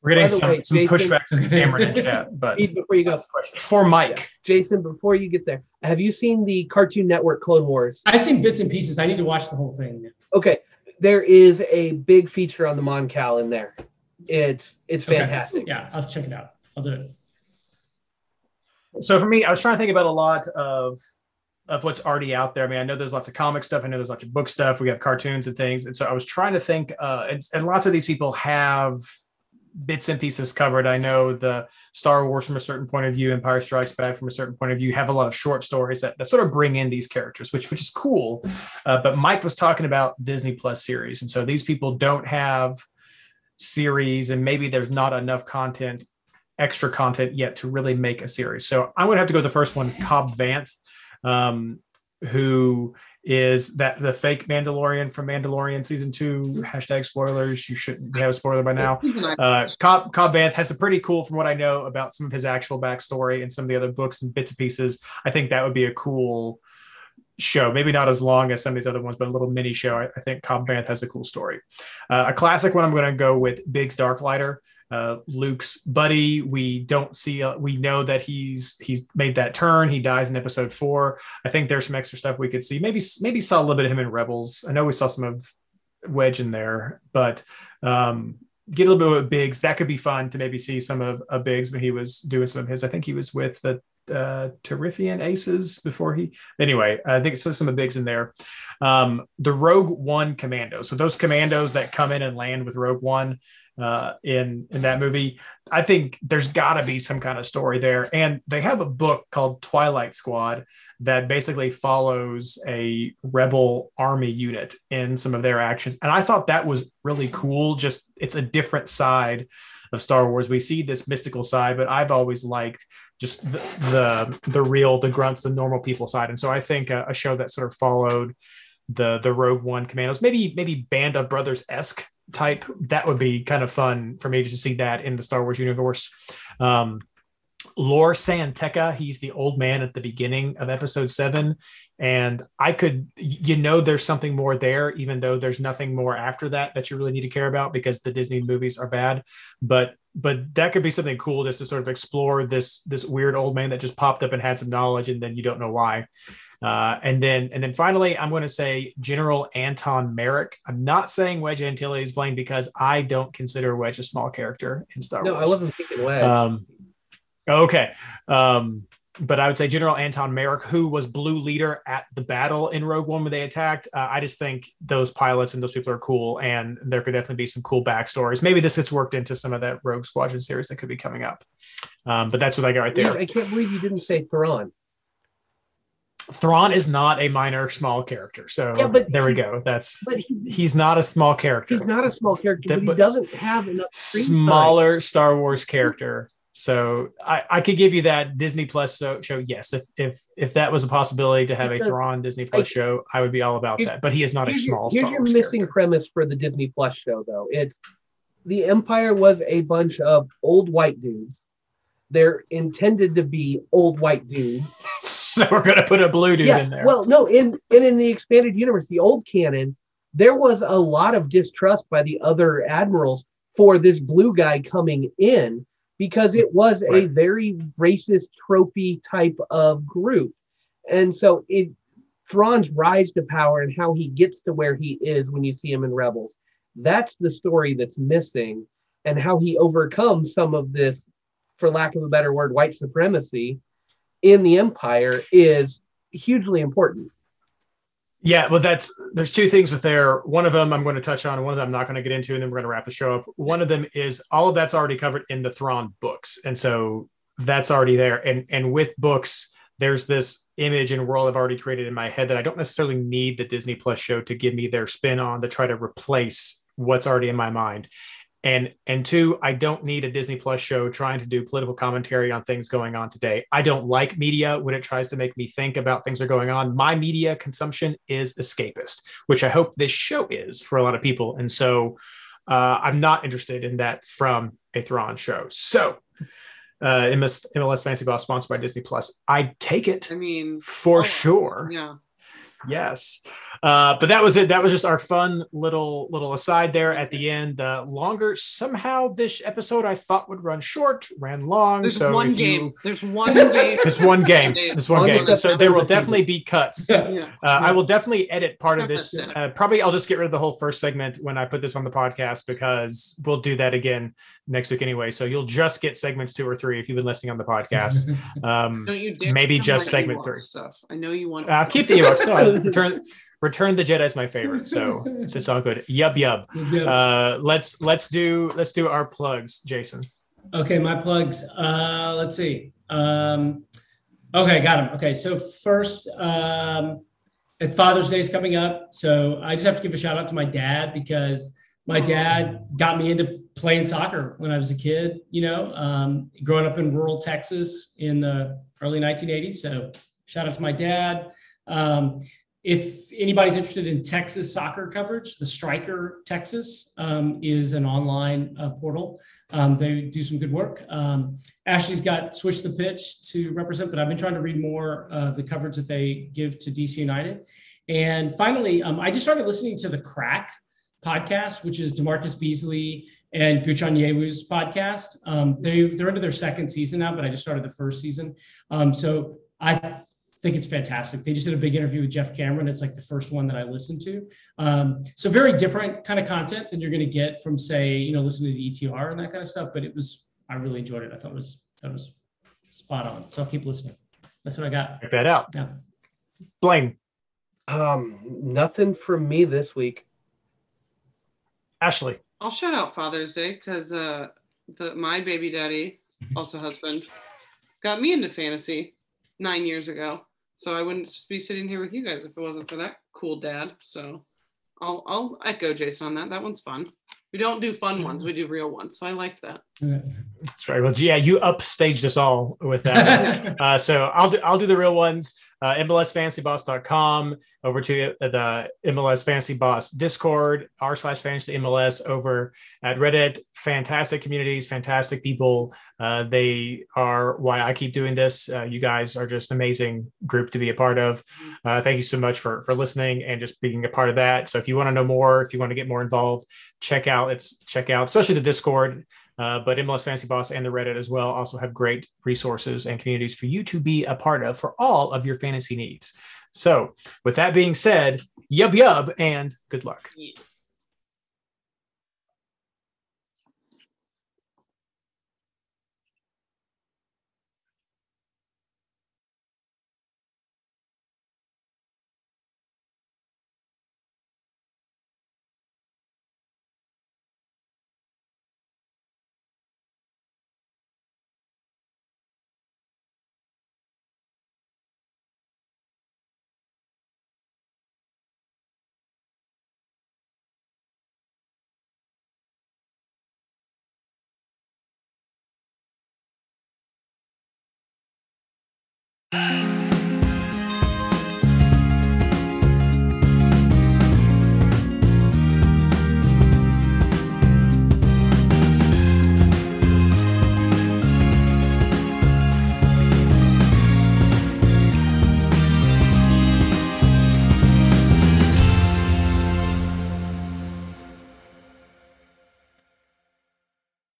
We're getting some, way, some Jason- pushback from Cameron in the chat, but before you go, that's the question. For Mike, Jason, before you get there, have you seen the Cartoon Network Clone Wars? I've seen bits and pieces. I need to watch the whole thing. Okay, there is a big feature on the Mon Cal in there. It's it's Okay. fantastic. Yeah, I'll check it out. I'll do it. so for me, I was trying to think about a lot of of what's already out there. I mean, I know there's lots of comic stuff. I know there's lots of book stuff. We have cartoons and things. And so I was trying to think, uh, and, and lots of these people have bits and pieces covered. I know the Star Wars from a certain point of view, Empire Strikes Back from a certain point of view, have a lot of short stories that, that sort of bring in these characters, which which is cool. Uh, but Mike was talking about Disney Plus series, and so these people don't have series, and maybe there's not enough content, extra content yet to really make a series. So I'm going to have to go with the first one, Cobb Vanth, um, who is that the fake Mandalorian from Mandalorian season two. Hashtag spoilers. You shouldn't have a spoiler by now. Uh, Cobb, Cobb Vanth has a pretty cool, from what I know about some of his actual backstory and some of the other books and bits and pieces. I think that would be a cool show. Maybe not as long as some of these other ones, but a little mini show. I, I think Cobb Vanth has a cool story. Uh, a classic one. I'm going to go with Biggs Darklighter. Uh, Luke's buddy. We don't see. Uh, we know that he's he's made that turn. He dies in episode four. I think there's some extra stuff we could see. Maybe maybe saw a little bit of him in Rebels. I know we saw some of Wedge in there, but um, get a little bit of Biggs. That could be fun to maybe see some of, of Biggs when he was doing some of his. I think he was with the uh, Terrifian Aces before he. Anyway, I think so. Some of Biggs in there. Um, the Rogue One commandos. So those commandos that come in and land with Rogue One uh, in in that movie. I think there's got to be some kind of story there. And they have a book called Twilight Squad that basically follows a rebel army unit in some of their actions. And I thought that was really cool. Just it's a different side of Star Wars. We see this mystical side, but I've always liked just the the, the real, the grunts, the normal people side. And so I think a, a show that sort of followed the the Rogue One commandos, maybe maybe Band of Brothers esque type. That would be kind of fun for me to see that in the Star Wars universe. Um, Lor San Tekka, he's the old man at the beginning of episode seven. And I could, you know, there's something more there, even though there's nothing more after that that you really need to care about because the Disney movies are bad. But but that could be something cool just to sort of explore this this weird old man that just popped up and had some knowledge and then you don't know why. Uh, and then and then finally, I'm going to say General Antoc Merrick. I'm not saying Wedge Antilles is blamed because I don't consider Wedge a small character in Star No, Wars. No, I love him thinking Wedge. Um, okay. Um, but I would say General Antoc Merrick, who was blue leader at the battle in Rogue One when they attacked. Uh, I just think those pilots and those people are cool, and there could definitely be some cool backstories. Maybe this gets worked into some of that Rogue Squadron series that could be coming up. Um, but that's what I got right there. I can't believe you didn't say Thrawn. Thrawn is not a minor small character, so Yeah, but there we go. That's But he, he's not a small character. he's not a small character, That- but he doesn't have enough screen time. smaller Star Wars character. So I, I could give you that Disney Plus so, show. Yes, if if if that was a possibility to have a Because Thrawn Disney Plus show, I would be all about that. But he is not a your- small Here's Star your Wars missing character. premise for the Disney Plus show, though. It's the Empire was a bunch of old white dudes. They're intended to be old white dudes. So we're gonna put a blue dude in there. Well, no, in and in the expanded universe, the old canon, there was a lot of distrust by the other admirals for this blue guy coming in because it was a very racist, tropey type of group. And so it Thrawn's rise to power and how he gets to where he is when you see him in Rebels. That's the story that's missing, and how he overcomes some of this, for lack of a better word, white supremacy in the Empire is hugely important. Yeah, well, that's there's two things with there. One of them I'm going to touch on, one of them I'm not going to get into, and then we're going to wrap the show up. One of them is all of that's already covered in the Thrawn books, and so that's already there. And and with books, there's this image and world I've already created in my head that I don't necessarily need the Disney Plus show to give me their spin on to try to replace what's already in my mind. And and two, I don't need a Disney Plus show trying to do political commentary on things going on today. I don't like media when it tries to make me think about things that are going on. My media consumption is escapist, which I hope this show is for a lot of people. And so uh, I'm not interested in that from a Thrawn show. So uh, MLS, MLS Fantasy Ball sponsored by Disney Plus. I take it I mean, for almost, sure. Yeah. Yes. Uh, but that was it. That was just our fun little little aside there at the end. Uh, longer somehow this episode I thought would run short, ran long. There's so one game. You, There's one game. this one game. This one game. So there will definitely be cuts. yeah. Uh, I will definitely edit part of this. Uh, probably I'll just get rid of the whole first segment when I put this on the podcast because we'll do that again next week anyway. So you'll just get segments two or three if you've been listening on the podcast. Um, Don't you Maybe just segment three. stuff. I know you want. uh, keep the Ewoks. No, I- return, the Jedi is my favorite, so it's, it's all good. Yub yub. Yeah. Uh, let's let's do let's do our plugs, Jason. Okay, my plugs. Uh, let's see. Um, okay, got them. Okay, so first, um, Father's Day is coming up, so I just have to give a shout out to my dad because my dad got me into playing soccer when I was a kid. You know, um, growing up in rural Texas in the early 1980s. So shout out to my dad. Um, if anybody's interested in Texas soccer coverage, the Striker Texas um, is an online uh, portal. Um, they do some good work. Um, Ashley's got Switch the Pitch to represent, but I've been trying to read more of the coverage that they give to DC United. And finally, um, I just started listening to the Crack podcast, which is DaMarcus Beasley and Gooch Onyewu's podcast. Um, they, they're into their second season now, but I just started the first season. Um, so I think it's fantastic. They just did a big interview with Geoff Cameron. It's like the first one that I listened to. Um, so very different kind of content than you're going to get from, say, you know, listening to ETR and that kind of stuff. But it was, I really enjoyed it. I thought it was, that was spot on. So I'll keep listening. That's what I got. Check that out. Yeah. Blaine, Um, nothing from me this week. Ashley. I'll shout out Father's Day because uh, the my baby daddy, also husband, got me into fantasy nine years ago. So I wouldn't be sitting here with you guys if it wasn't for that cool dad. So I'll I'll echo Jason on that. That one's fun. We don't do fun ones. We do real ones. So I liked that. That's right. Well, yeah, you upstaged us all with that. uh, so I'll do I'll do the real ones. Uh, MLSFantasyBoss.com over to the MLS Fantasy Boss Discord, r slash Fantasy MLS over at Reddit. Fantastic communities, fantastic people. Uh, they are why I keep doing this. Uh, you guys are just amazing group to be a part of. Uh, thank you so much for for listening and just being a part of that. So if you want to know more, if you want to get more involved, check out it's check out especially the Discord. Uh, but MLS Fantasy Boss and the Reddit as well also have great resources and communities for you to be a part of for all of your fantasy needs. So, with that being said, yub yub and good luck. Thank